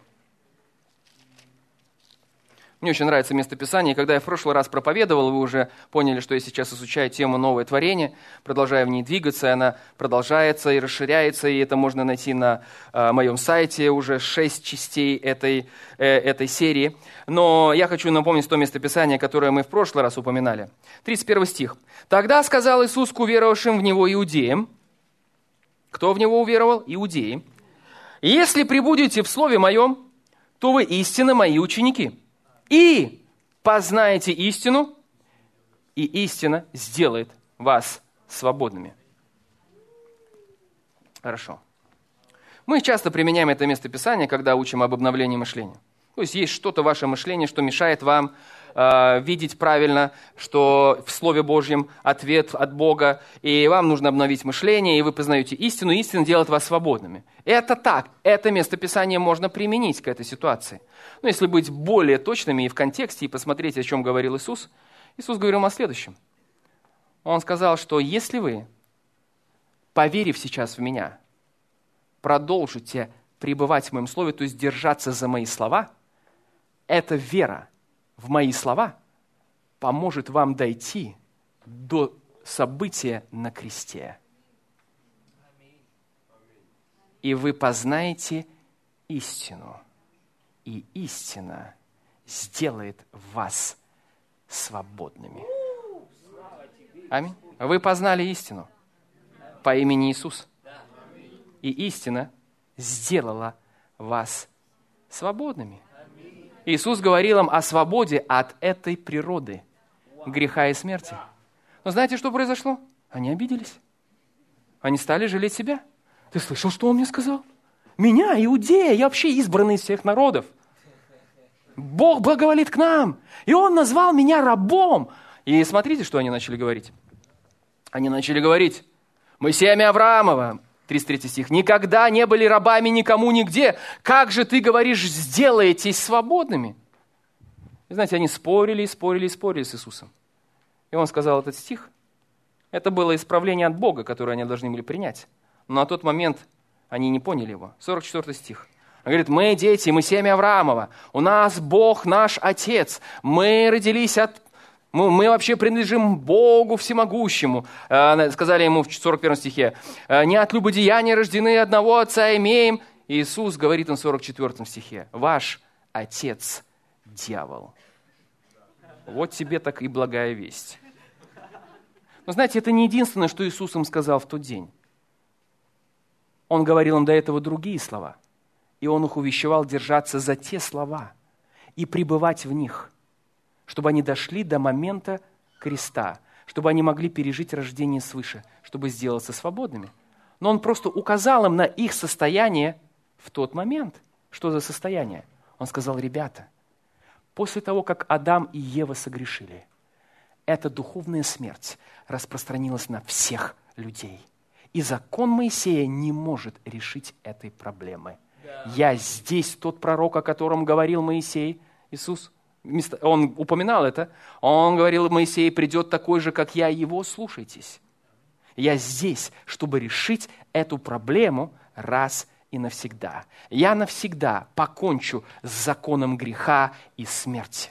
Мне очень нравится местописание. Когда я в прошлый раз проповедовал, вы уже поняли, что я сейчас изучаю тему «Новое творение», продолжаю в ней двигаться, и она продолжается и расширяется, и это можно найти на э, моем сайте, уже шесть частей этой, э, этой серии. Но я хочу напомнить то местописание, которое мы в прошлый раз упоминали. 31 стих. «Тогда сказал Иисус к уверовавшим в Него иудеям». Кто в Него уверовал? Иудеи. «Если прибудете в Слове Моем, то вы истинно Мои ученики» и познаете истину, и истина сделает вас свободными. Хорошо. Мы часто применяем это местописание, когда учим об обновлении мышления. То есть есть что-то в вашем мышлении, что мешает вам э, видеть правильно, что в Слове Божьем ответ от Бога, и вам нужно обновить мышление, и вы познаете истину, и истина делает вас свободными. Это так, это местописание можно применить к этой ситуации. Но если быть более точными и в контексте, и посмотреть, о чем говорил Иисус, Иисус говорил о следующем. Он сказал, что если вы, поверив сейчас в Меня, продолжите пребывать в Моем Слове, то есть держаться за Мои слова, эта вера в Мои слова поможет вам дойти до события на кресте. И вы познаете истину – и истина сделает вас свободными. Аминь. Вы познали истину по имени Иисус. И истина сделала вас свободными. Иисус говорил им о свободе от этой природы, греха и смерти. Но знаете, что произошло? Они обиделись. Они стали жалеть себя. Ты слышал, что он мне сказал? Меня, иудея, я вообще избранный из всех народов. Бог благоволит к нам. И Он назвал меня рабом. И смотрите, что они начали говорить. Они начали говорить, мы семя Авраамова, 33 стих, никогда не были рабами никому нигде. Как же ты говоришь, сделаетесь свободными? И знаете, они спорили, спорили, спорили с Иисусом. И он сказал этот стих. Это было исправление от Бога, которое они должны были принять. Но на тот момент они не поняли его. 44 стих. Он говорит, мы дети, мы семя Авраамова, у нас Бог наш Отец, мы родились от мы, мы вообще принадлежим Богу всемогущему. Э, сказали ему в 41 стихе. «Э, не от любодеяния рождены, одного Отца имеем. Иисус говорит им в 44 стихе. Ваш Отец – дьявол. Вот тебе так и благая весть. Но знаете, это не единственное, что Иисус им сказал в тот день. Он говорил им до этого другие слова – и он их увещевал держаться за те слова и пребывать в них, чтобы они дошли до момента креста, чтобы они могли пережить рождение свыше, чтобы сделаться свободными. Но он просто указал им на их состояние в тот момент. Что за состояние? Он сказал, ребята, после того, как Адам и Ева согрешили, эта духовная смерть распространилась на всех людей. И закон Моисея не может решить этой проблемы – я здесь тот пророк, о котором говорил Моисей, Иисус. Он упоминал это. Он говорил, Моисей придет такой же, как я, его слушайтесь. Я здесь, чтобы решить эту проблему раз и навсегда. Я навсегда покончу с законом греха и смерти.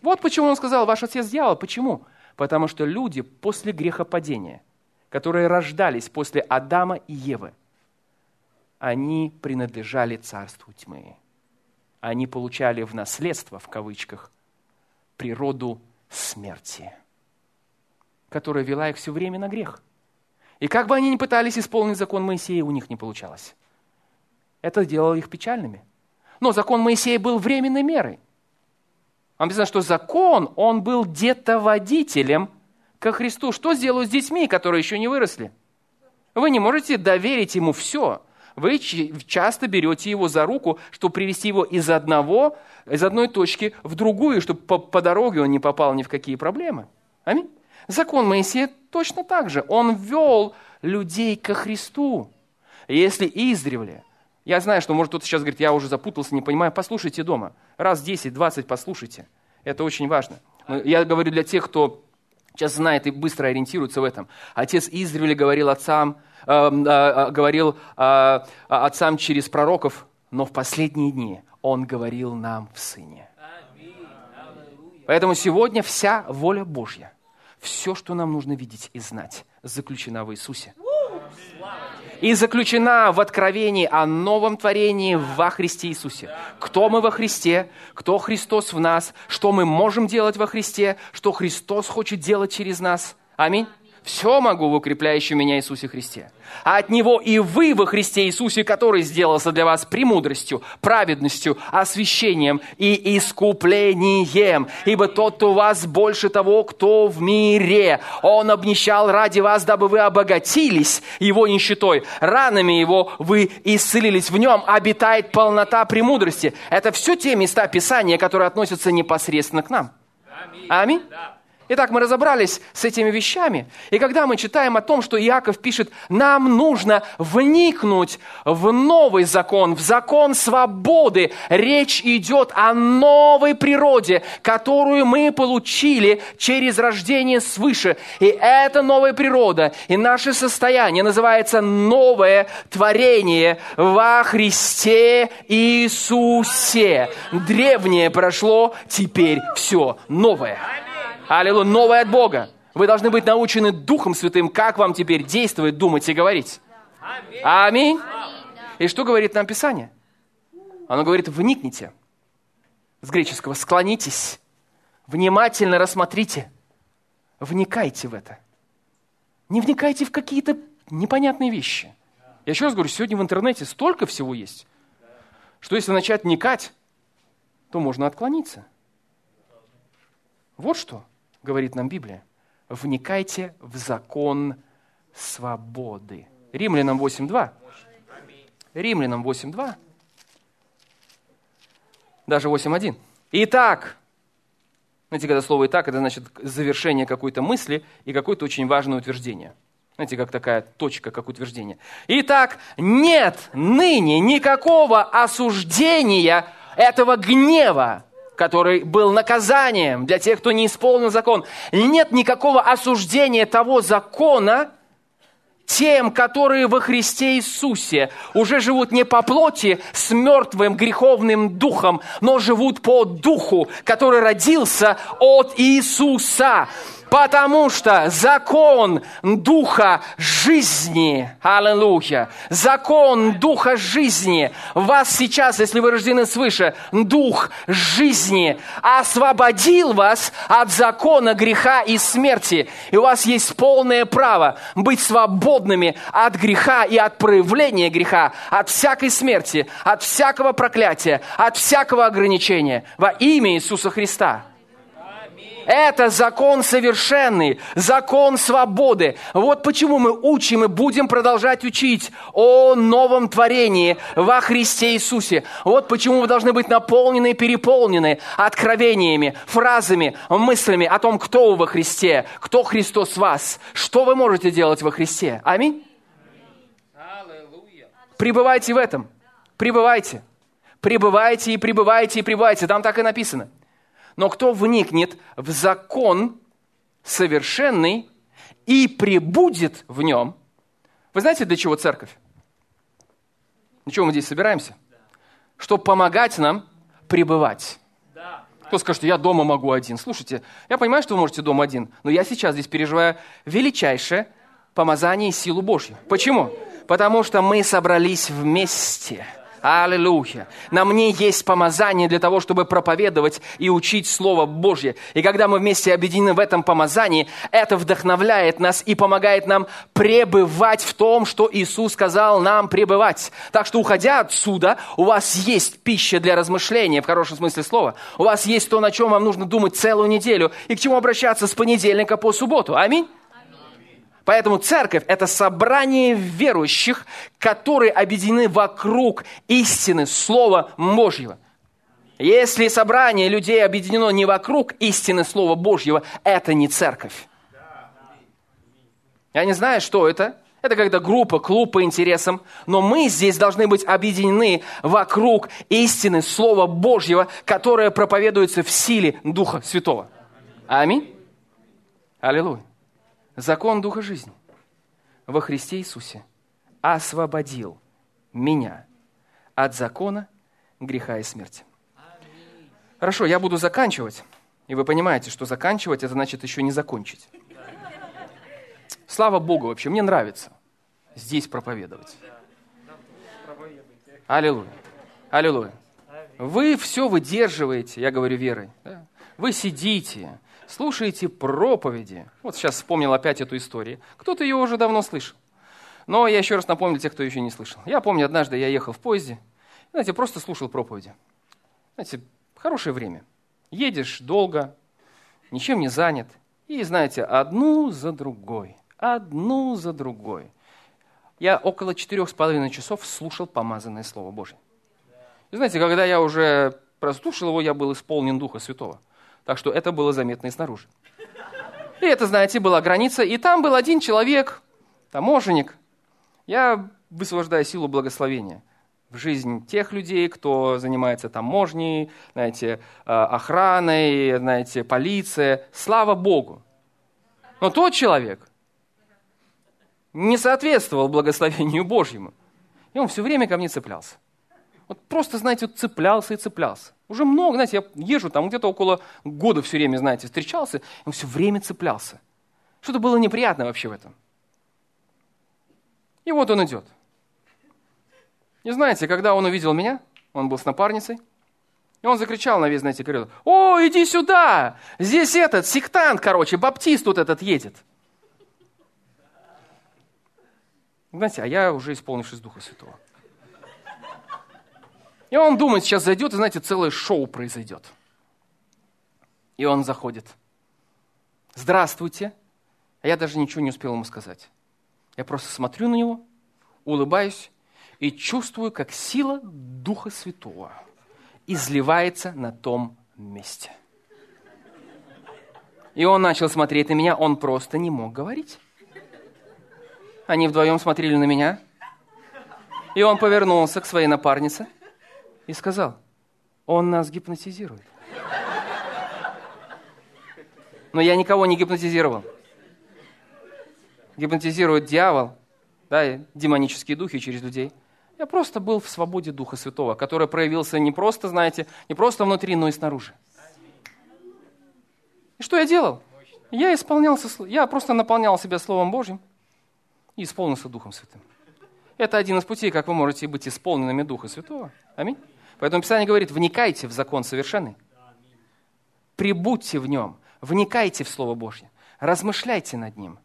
Вот почему он сказал, ваш отец дьявол. Почему? Потому что люди после грехопадения, которые рождались после Адама и Евы, они принадлежали царству тьмы. Они получали в наследство, в кавычках, природу смерти, которая вела их все время на грех. И как бы они ни пытались исполнить закон Моисея, у них не получалось. Это делало их печальными. Но закон Моисея был временной мерой. Известно, что закон, он был где-то водителем ко Христу. Что сделают с детьми, которые еще не выросли? Вы не можете доверить ему все. Вы часто берете его за руку, чтобы привести его из одного, из одной точки в другую, чтобы по, по дороге он не попал ни в какие проблемы. Аминь. Закон Моисея точно так же. Он вел людей ко Христу. Если издревле, я знаю, что может кто-то сейчас говорит, я уже запутался, не понимаю, послушайте дома. Раз 10-20 послушайте. Это очень важно. Я говорю для тех, кто сейчас знает и быстро ориентируется в этом. Отец издревле говорил отцам, говорил э, отцам через пророков, но в последние дни Он говорил нам в Сыне. Поэтому сегодня вся воля Божья, все, что нам нужно видеть и знать, заключена в Иисусе и заключена в откровении о новом творении во Христе Иисусе. Кто мы во Христе, кто Христос в нас, что мы можем делать во Христе, что Христос хочет делать через нас. Аминь. Все могу в укрепляющем меня Иисусе Христе. А от Него и вы во Христе Иисусе, который сделался для вас премудростью, праведностью, освящением и искуплением. Ибо тот, у вас больше того, кто в мире. Он обнищал ради вас, дабы вы обогатились Его нищетой. Ранами Его вы исцелились. В Нем обитает полнота премудрости. Это все те места Писания, которые относятся непосредственно к нам. Аминь. Итак, мы разобрались с этими вещами. И когда мы читаем о том, что Иаков пишет, нам нужно вникнуть в новый закон, в закон свободы. Речь идет о новой природе, которую мы получили через рождение свыше. И эта новая природа и наше состояние называется новое творение во Христе Иисусе. Древнее прошло, теперь все новое. Аллилуйя, новое от Бога. Вы должны быть научены Духом Святым, как вам теперь действовать, думать и говорить. Аминь. И что говорит нам Писание? Оно говорит, вникните. С греческого, склонитесь. Внимательно рассмотрите. Вникайте в это. Не вникайте в какие-то непонятные вещи. Я еще раз говорю, сегодня в интернете столько всего есть, что если начать вникать, то можно отклониться. Вот что говорит нам Библия. Вникайте в закон свободы. Римлянам 8.2. Римлянам 8.2. Даже 8.1. Итак, знаете, когда слово «итак», это значит завершение какой-то мысли и какое-то очень важное утверждение. Знаете, как такая точка, как утверждение. Итак, нет ныне никакого осуждения этого гнева, который был наказанием для тех, кто не исполнил закон. Нет никакого осуждения того закона тем, которые во Христе Иисусе уже живут не по плоти с мертвым греховным духом, но живут по духу, который родился от Иисуса. Потому что закон Духа жизни, аллилуйя, закон Духа жизни, вас сейчас, если вы рождены свыше, Дух жизни освободил вас от закона греха и смерти. И у вас есть полное право быть свободными от греха и от проявления греха, от всякой смерти, от всякого проклятия, от всякого ограничения во имя Иисуса Христа. Это закон совершенный, закон свободы. Вот почему мы учим и будем продолжать учить о новом творении во Христе Иисусе. Вот почему вы должны быть наполнены и переполнены откровениями, фразами, мыслями о том, кто вы во Христе, кто Христос вас, что вы можете делать во Христе. Аминь. Пребывайте в этом. Пребывайте. Пребывайте и пребывайте и пребывайте. Там так и написано – но кто вникнет в закон совершенный и прибудет в нем, вы знаете, для чего церковь? Для чего мы здесь собираемся? Чтобы помогать нам пребывать. Кто скажет, я дома могу один? Слушайте, я понимаю, что вы можете дома один, но я сейчас здесь переживаю величайшее помазание и силу Божью. Почему? Потому что мы собрались вместе – Аллилуйя. На мне есть помазание для того, чтобы проповедовать и учить Слово Божье. И когда мы вместе объединены в этом помазании, это вдохновляет нас и помогает нам пребывать в том, что Иисус сказал нам пребывать. Так что, уходя отсюда, у вас есть пища для размышления, в хорошем смысле слова. У вас есть то, на чем вам нужно думать целую неделю и к чему обращаться с понедельника по субботу. Аминь. Поэтому церковь – это собрание верующих, которые объединены вокруг истины Слова Божьего. Если собрание людей объединено не вокруг истины Слова Божьего, это не церковь. Я не знаю, что это. Это когда группа, клуб по интересам. Но мы здесь должны быть объединены вокруг истины Слова Божьего, которое проповедуется в силе Духа Святого. Аминь. Аллилуйя. Закон Духа жизни во Христе Иисусе освободил меня от закона греха и смерти. Хорошо, я буду заканчивать. И вы понимаете, что заканчивать, это значит еще не закончить. Слава Богу вообще, мне нравится здесь проповедовать. Аллилуйя. Аллилуйя. Вы все выдерживаете, я говорю верой. Вы сидите, слушаете проповеди. Вот сейчас вспомнил опять эту историю. Кто-то ее уже давно слышал. Но я еще раз напомню тех, кто еще не слышал. Я помню, однажды я ехал в поезде, знаете, просто слушал проповеди. Знаете, хорошее время. Едешь долго, ничем не занят. И, знаете, одну за другой, одну за другой. Я около четырех с половиной часов слушал помазанное Слово Божье. И знаете, когда я уже прослушал его, я был исполнен Духа Святого. Так что это было заметно и снаружи. И это, знаете, была граница. И там был один человек, таможенник. Я высвобождаю силу благословения в жизнь тех людей, кто занимается таможней, знаете, э, охраной, знаете, полиция. Слава Богу. Но тот человек не соответствовал благословению Божьему. И он все время ко мне цеплялся. Вот просто, знаете, вот цеплялся и цеплялся. Уже много, знаете, я езжу там где-то около года все время, знаете, встречался, и он все время цеплялся. Что-то было неприятно вообще в этом. И вот он идет. И знаете, когда он увидел меня, он был с напарницей, и он закричал на весь, знаете, коридор, «О, иди сюда! Здесь этот, сектант, короче, баптист тут этот едет». Знаете, а я уже исполнившись Духа Святого. И он думает, сейчас зайдет, и, знаете, целое шоу произойдет. И он заходит. Здравствуйте. А я даже ничего не успел ему сказать. Я просто смотрю на него, улыбаюсь и чувствую, как сила Духа Святого изливается на том месте. И он начал смотреть на меня, он просто не мог говорить. Они вдвоем смотрели на меня. И он повернулся к своей напарнице и сказал, он нас гипнотизирует. Но я никого не гипнотизировал. Гипнотизирует дьявол, да, демонические духи через людей. Я просто был в свободе Духа Святого, который проявился не просто, знаете, не просто внутри, но и снаружи. И что я делал? Я исполнялся, я просто наполнял себя Словом Божьим и исполнился Духом Святым. Это один из путей, как вы можете быть исполненными Духа Святого. Аминь. Поэтому Писание говорит, вникайте в закон совершенный. Прибудьте в нем, вникайте в Слово Божье, размышляйте над ним,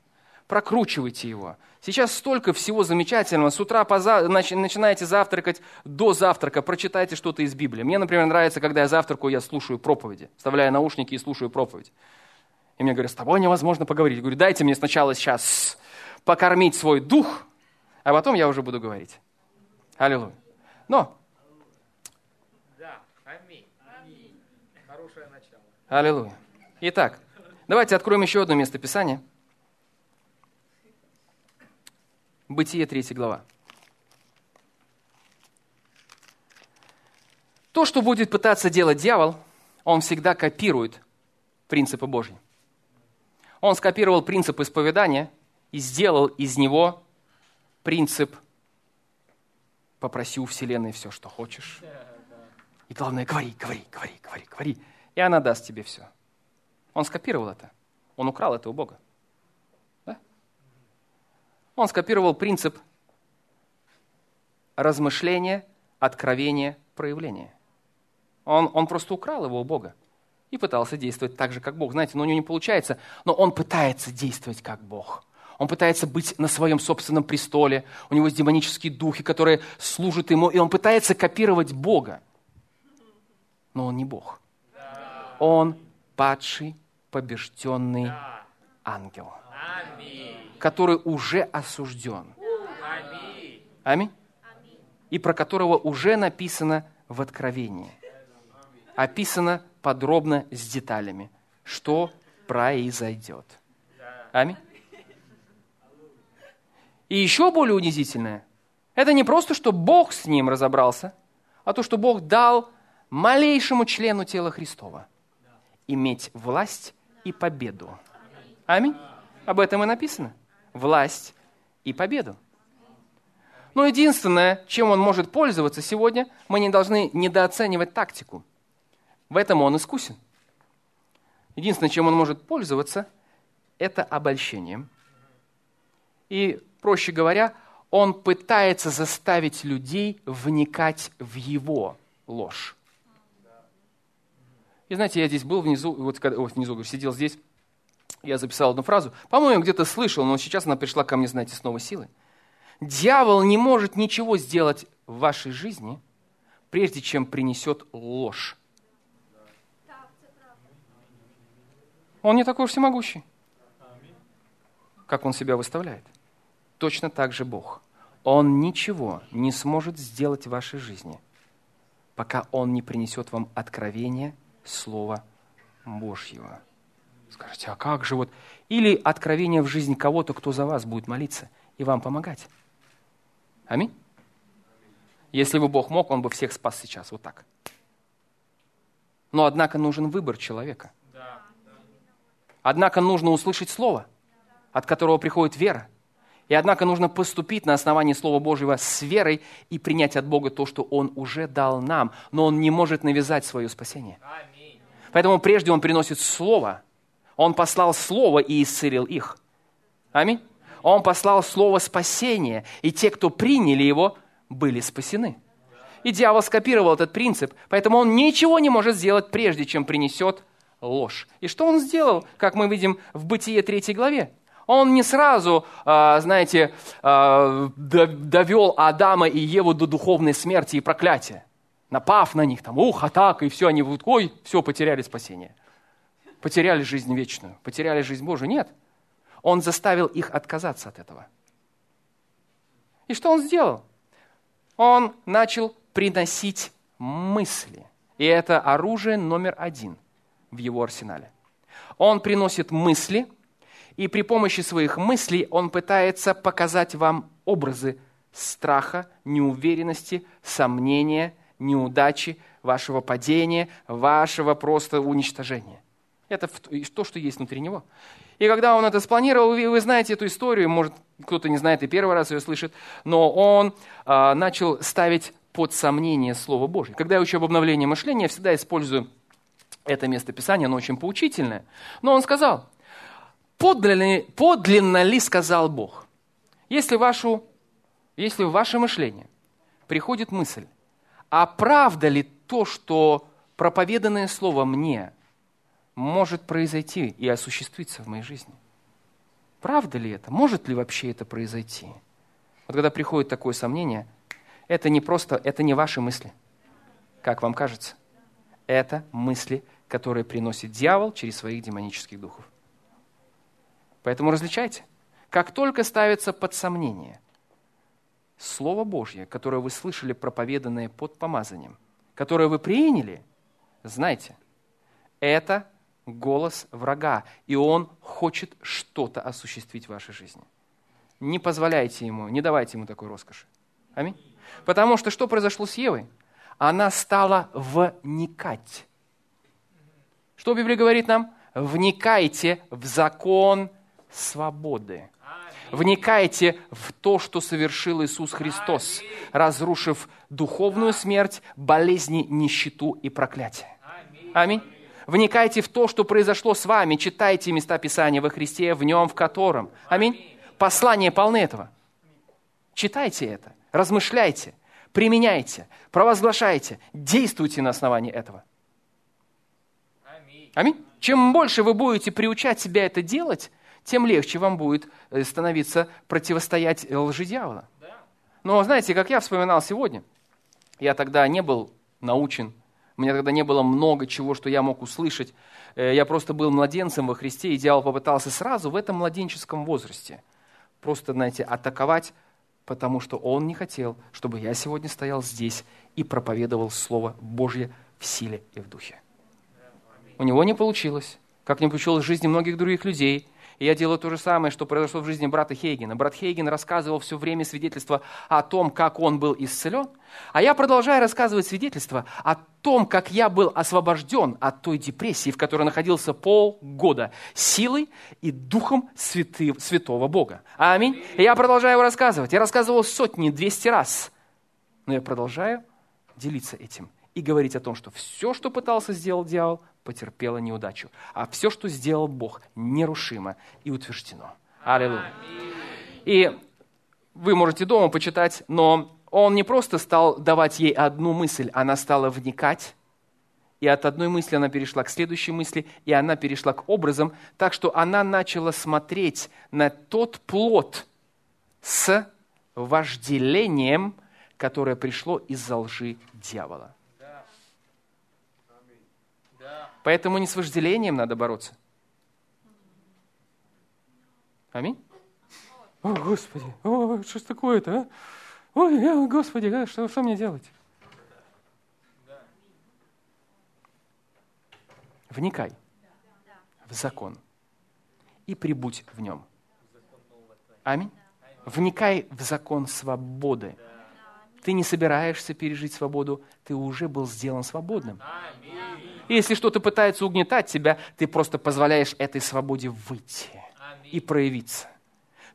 прокручивайте его. Сейчас столько всего замечательного. С утра поза... начинаете завтракать, до завтрака прочитайте что-то из Библии. Мне, например, нравится, когда я завтракаю, я слушаю проповеди, вставляю наушники и слушаю проповедь. И мне говорят, с тобой невозможно поговорить. Я говорю, дайте мне сначала сейчас покормить свой дух, а потом я уже буду говорить. Аллилуйя. Но. Да, аминь. Хорошее начало. Аллилуйя. Итак, давайте откроем еще одно место Писания. Бытие 3 глава. То, что будет пытаться делать дьявол, он всегда копирует принципы Божьи. Он скопировал принцип исповедания – и сделал из него принцип «попроси у Вселенной все, что хочешь». И главное, говори, говори, говори, говори, говори. И она даст тебе все. Он скопировал это. Он украл это у Бога. Да? Он скопировал принцип размышления, откровения, проявления. Он, он просто украл его у Бога и пытался действовать так же, как Бог. Знаете, но у него не получается, но он пытается действовать как Бог. Он пытается быть на своем собственном престоле. У него есть демонические духи, которые служат ему, и он пытается копировать Бога. Но он не Бог. Он падший, побежденный ангел. который уже осужден. Аминь. И про которого уже написано в Откровении. Описано подробно с деталями, что произойдет. Аминь. И еще более унизительное, это не просто, что Бог с ним разобрался, а то, что Бог дал малейшему члену тела Христова иметь власть и победу. Аминь. Об этом и написано. Власть и победу. Но единственное, чем он может пользоваться сегодня, мы не должны недооценивать тактику. В этом он искусен. Единственное, чем он может пользоваться, это обольщением. И, проще говоря, он пытается заставить людей вникать в его ложь. И знаете, я здесь был внизу, вот, когда, вот внизу, сидел здесь, я записал одну фразу. По-моему, где-то слышал, но сейчас она пришла ко мне, знаете, с новой силой. Дьявол не может ничего сделать в вашей жизни, прежде чем принесет ложь. Он не такой уж всемогущий, как он себя выставляет. Точно так же Бог. Он ничего не сможет сделать в вашей жизни, пока Он не принесет вам откровение Слова Божьего. Скажите, а как же вот? Или откровение в жизнь кого-то, кто за вас будет молиться и вам помогать. Аминь. Если бы Бог мог, Он бы всех спас сейчас, вот так. Но, однако, нужен выбор человека. Однако, нужно услышать Слово, от которого приходит вера. И, однако, нужно поступить на основании Слова Божьего с верой и принять от Бога то, что Он уже дал нам. Но Он не может навязать свое спасение. Поэтому прежде Он приносит Слово. Он послал Слово и исцелил их. Аминь. Он послал слово спасения, и те, кто приняли его, были спасены. И дьявол скопировал этот принцип, поэтому он ничего не может сделать, прежде чем принесет ложь. И что он сделал, как мы видим в Бытие 3 главе? Он не сразу, а, знаете, а, довел Адама и Еву до духовной смерти и проклятия, напав на них, там, ух, атака, и все, они вот, ой, все, потеряли спасение. Потеряли жизнь вечную, потеряли жизнь Божию. Нет. Он заставил их отказаться от этого. И что он сделал? Он начал приносить мысли. И это оружие номер один в его арсенале. Он приносит мысли, и при помощи своих мыслей он пытается показать вам образы страха, неуверенности, сомнения, неудачи, вашего падения, вашего просто уничтожения. Это то, что есть внутри него. И когда он это спланировал, вы, вы знаете эту историю, может, кто-то не знает и первый раз ее слышит, но он а, начал ставить под сомнение Слово Божье. Когда я учу об обновлении мышления, я всегда использую это место Писания, оно очень поучительное. Но он сказал, подлинно, подлинно ли сказал Бог? Если, вашу, если в ваше мышление приходит мысль, а правда ли то, что проповеданное Слово мне – может произойти и осуществиться в моей жизни. Правда ли это? Может ли вообще это произойти? Вот когда приходит такое сомнение, это не просто, это не ваши мысли, как вам кажется. Это мысли, которые приносит дьявол через своих демонических духов. Поэтому различайте. Как только ставится под сомнение Слово Божье, которое вы слышали проповеданное под помазанием, которое вы приняли, знайте, это голос врага, и он хочет что-то осуществить в вашей жизни. Не позволяйте ему, не давайте ему такой роскоши. Аминь. Потому что что произошло с Евой? Она стала вникать. Что Библия говорит нам? Вникайте в закон свободы. Вникайте в то, что совершил Иисус Христос, разрушив духовную смерть, болезни, нищету и проклятие. Аминь. Вникайте в то, что произошло с вами. Читайте места Писания во Христе, в нем, в котором. Аминь. Послания полны этого. Читайте это, размышляйте, применяйте, провозглашайте, действуйте на основании этого. Аминь. Чем больше вы будете приучать себя это делать, тем легче вам будет э, становиться противостоять лжи дьявола. Но знаете, как я вспоминал сегодня, я тогда не был научен у меня тогда не было много чего, что я мог услышать. Э, я просто был младенцем во Христе, и дьявол попытался сразу в этом младенческом возрасте просто, знаете, атаковать, потому что он не хотел, чтобы я сегодня стоял здесь и проповедовал Слово Божье в силе и в духе. У него не получилось, как не получилось в жизни многих других людей – и я делаю то же самое, что произошло в жизни брата Хейгена. Брат Хейген рассказывал все время свидетельства о том, как он был исцелен. А я продолжаю рассказывать свидетельства о том, как я был освобожден от той депрессии, в которой находился полгода, силой и духом святы, святого Бога. Аминь. И я продолжаю его рассказывать. Я рассказывал сотни, двести раз. Но я продолжаю делиться этим и говорить о том, что все, что пытался сделать дьявол, потерпело неудачу. А все, что сделал Бог, нерушимо и утверждено. Аллилуйя. И вы можете дома почитать, но он не просто стал давать ей одну мысль, она стала вникать, и от одной мысли она перешла к следующей мысли, и она перешла к образам, так что она начала смотреть на тот плод с вожделением, которое пришло из-за лжи дьявола. Поэтому не с вожделением надо бороться. Аминь. О, Господи, о, что ж такое-то, а? Ой, Господи, а, что, что мне делать? Вникай в закон и прибудь в нем. Аминь. Вникай в закон свободы. Ты не собираешься пережить свободу, ты уже был сделан свободным. И если что-то пытается угнетать тебя, ты просто позволяешь этой свободе выйти и проявиться.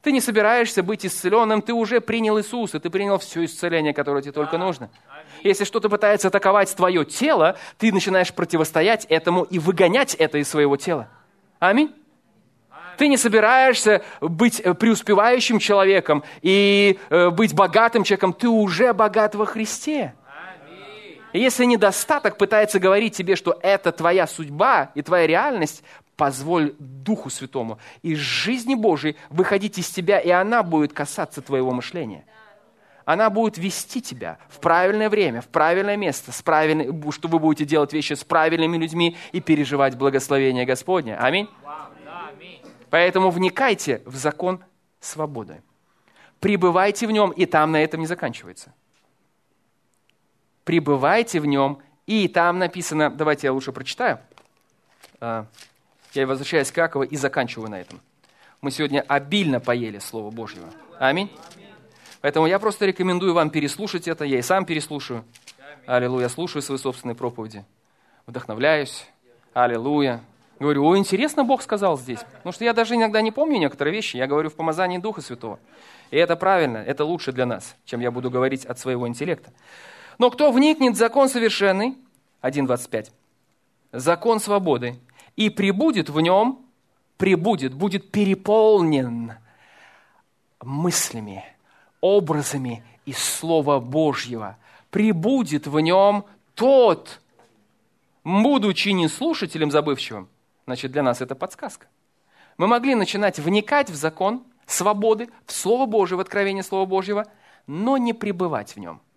Ты не собираешься быть исцеленным, ты уже принял Иисуса, ты принял все исцеление, которое тебе только нужно. Если что-то пытается атаковать твое тело, ты начинаешь противостоять этому и выгонять это из своего тела. Аминь. Ты не собираешься быть э, преуспевающим человеком и э, быть богатым человеком, ты уже богат во Христе. И если недостаток пытается говорить тебе, что это твоя судьба и твоя реальность, позволь Духу Святому из жизни Божией выходить из тебя, и она будет касаться твоего мышления. Она будет вести тебя в правильное время, в правильное место, с правильной, что вы будете делать вещи с правильными людьми и переживать благословение Господне. Аминь. Поэтому вникайте в закон свободы. Пребывайте в нем, и там на этом не заканчивается пребывайте в нем. И там написано, давайте я лучше прочитаю. А, я возвращаюсь к Иакову и заканчиваю на этом. Мы сегодня обильно поели Слово Божьего. Аминь. Поэтому я просто рекомендую вам переслушать это. Я и сам переслушаю. Аллилуйя. Слушаю свои собственные проповеди. Вдохновляюсь. Аллилуйя. Говорю, о, интересно Бог сказал здесь. Потому что я даже иногда не помню некоторые вещи. Я говорю в помазании Духа Святого. И это правильно, это лучше для нас, чем я буду говорить от своего интеллекта. Но кто вникнет в закон совершенный, 1.25, закон свободы, и прибудет в нем, прибудет, будет переполнен мыслями, образами из Слова Божьего. Прибудет в нем тот, будучи не слушателем забывчивым. Значит, для нас это подсказка. Мы могли начинать вникать в закон свободы, в Слово Божье, в откровение Слова Божьего, но не пребывать в нем –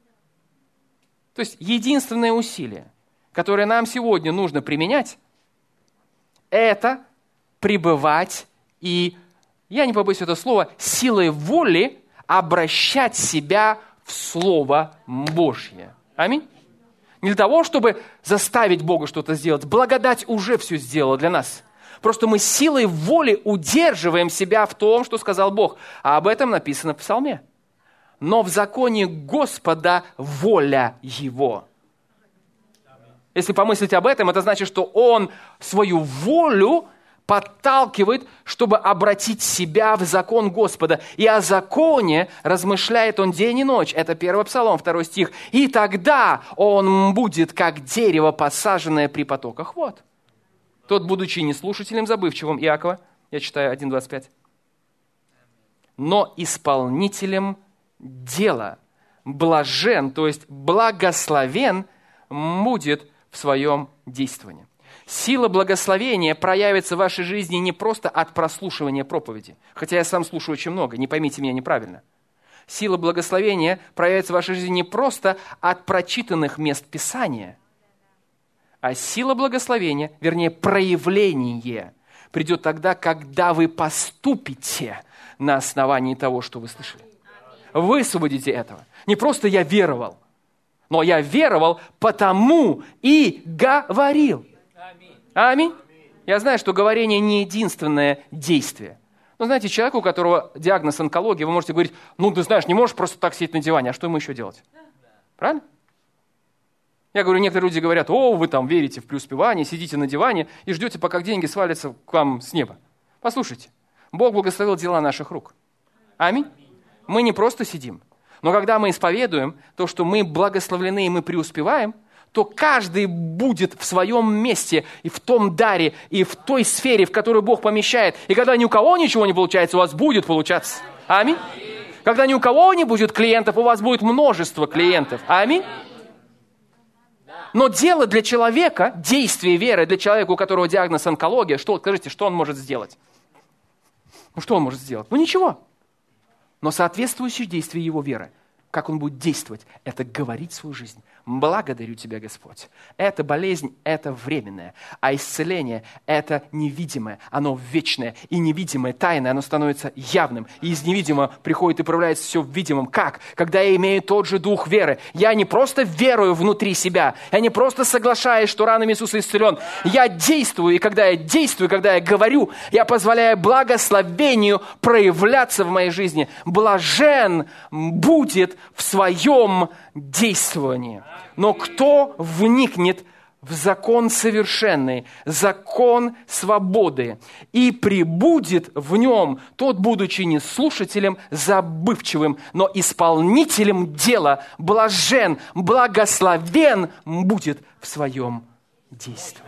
то есть единственное усилие, которое нам сегодня нужно применять, это пребывать и, я не побоюсь этого слова, силой воли обращать себя в Слово Божье. Аминь. Не для того, чтобы заставить Бога что-то сделать. Благодать уже все сделала для нас. Просто мы силой воли удерживаем себя в том, что сказал Бог. А об этом написано в Псалме но в законе Господа воля Его. Если помыслить об этом, это значит, что Он свою волю подталкивает, чтобы обратить себя в закон Господа. И о законе размышляет он день и ночь. Это первый псалом, второй стих. И тогда он будет, как дерево, посаженное при потоках вод. Тот, будучи неслушателем забывчивым, Иакова, я читаю 1.25, но исполнителем дело. Блажен, то есть благословен будет в своем действовании. Сила благословения проявится в вашей жизни не просто от прослушивания проповеди, хотя я сам слушаю очень много, не поймите меня неправильно. Сила благословения проявится в вашей жизни не просто от прочитанных мест Писания, а сила благословения, вернее проявление, придет тогда, когда вы поступите на основании того, что вы слышали. Высвободите этого. Не просто я веровал, но я веровал, потому и говорил. Аминь. Я знаю, что говорение не единственное действие. Но знаете, человеку, у которого диагноз онкология, вы можете говорить, ну ты знаешь, не можешь просто так сидеть на диване, а что ему еще делать? Правильно? Я говорю, некоторые люди говорят, о, вы там верите в преуспевание, сидите на диване и ждете, пока деньги свалятся к вам с неба. Послушайте, Бог благословил дела наших рук. Аминь. Мы не просто сидим, но когда мы исповедуем то, что мы благословлены и мы преуспеваем – то каждый будет в своем месте и в том даре, и в той сфере, в которую Бог помещает. И когда ни у кого ничего не получается, у вас будет получаться. Аминь. Когда ни у кого не будет клиентов, у вас будет множество клиентов. Аминь. Но дело для человека, действие веры для человека, у которого диагноз онкология, что, скажите, что он может сделать? Ну что он может сделать? Ну ничего. Но соответствующее действие его веры, как он будет действовать, это говорить свою жизнь, Благодарю Тебя, Господь. Эта болезнь – это временное, а исцеление – это невидимое, оно вечное. И невидимое, тайное, оно становится явным. И из невидимого приходит и проявляется все в видимом. Как? Когда я имею тот же дух веры. Я не просто верую внутри себя, я не просто соглашаюсь, что ранами Иисуса исцелен. Я действую, и когда я действую, когда я говорю, я позволяю благословению проявляться в моей жизни. Блажен будет в своем действовании. Но кто вникнет в закон совершенный, закон свободы, и прибудет в нем, тот, будучи не слушателем забывчивым, но исполнителем дела, блажен, благословен будет в своем действии.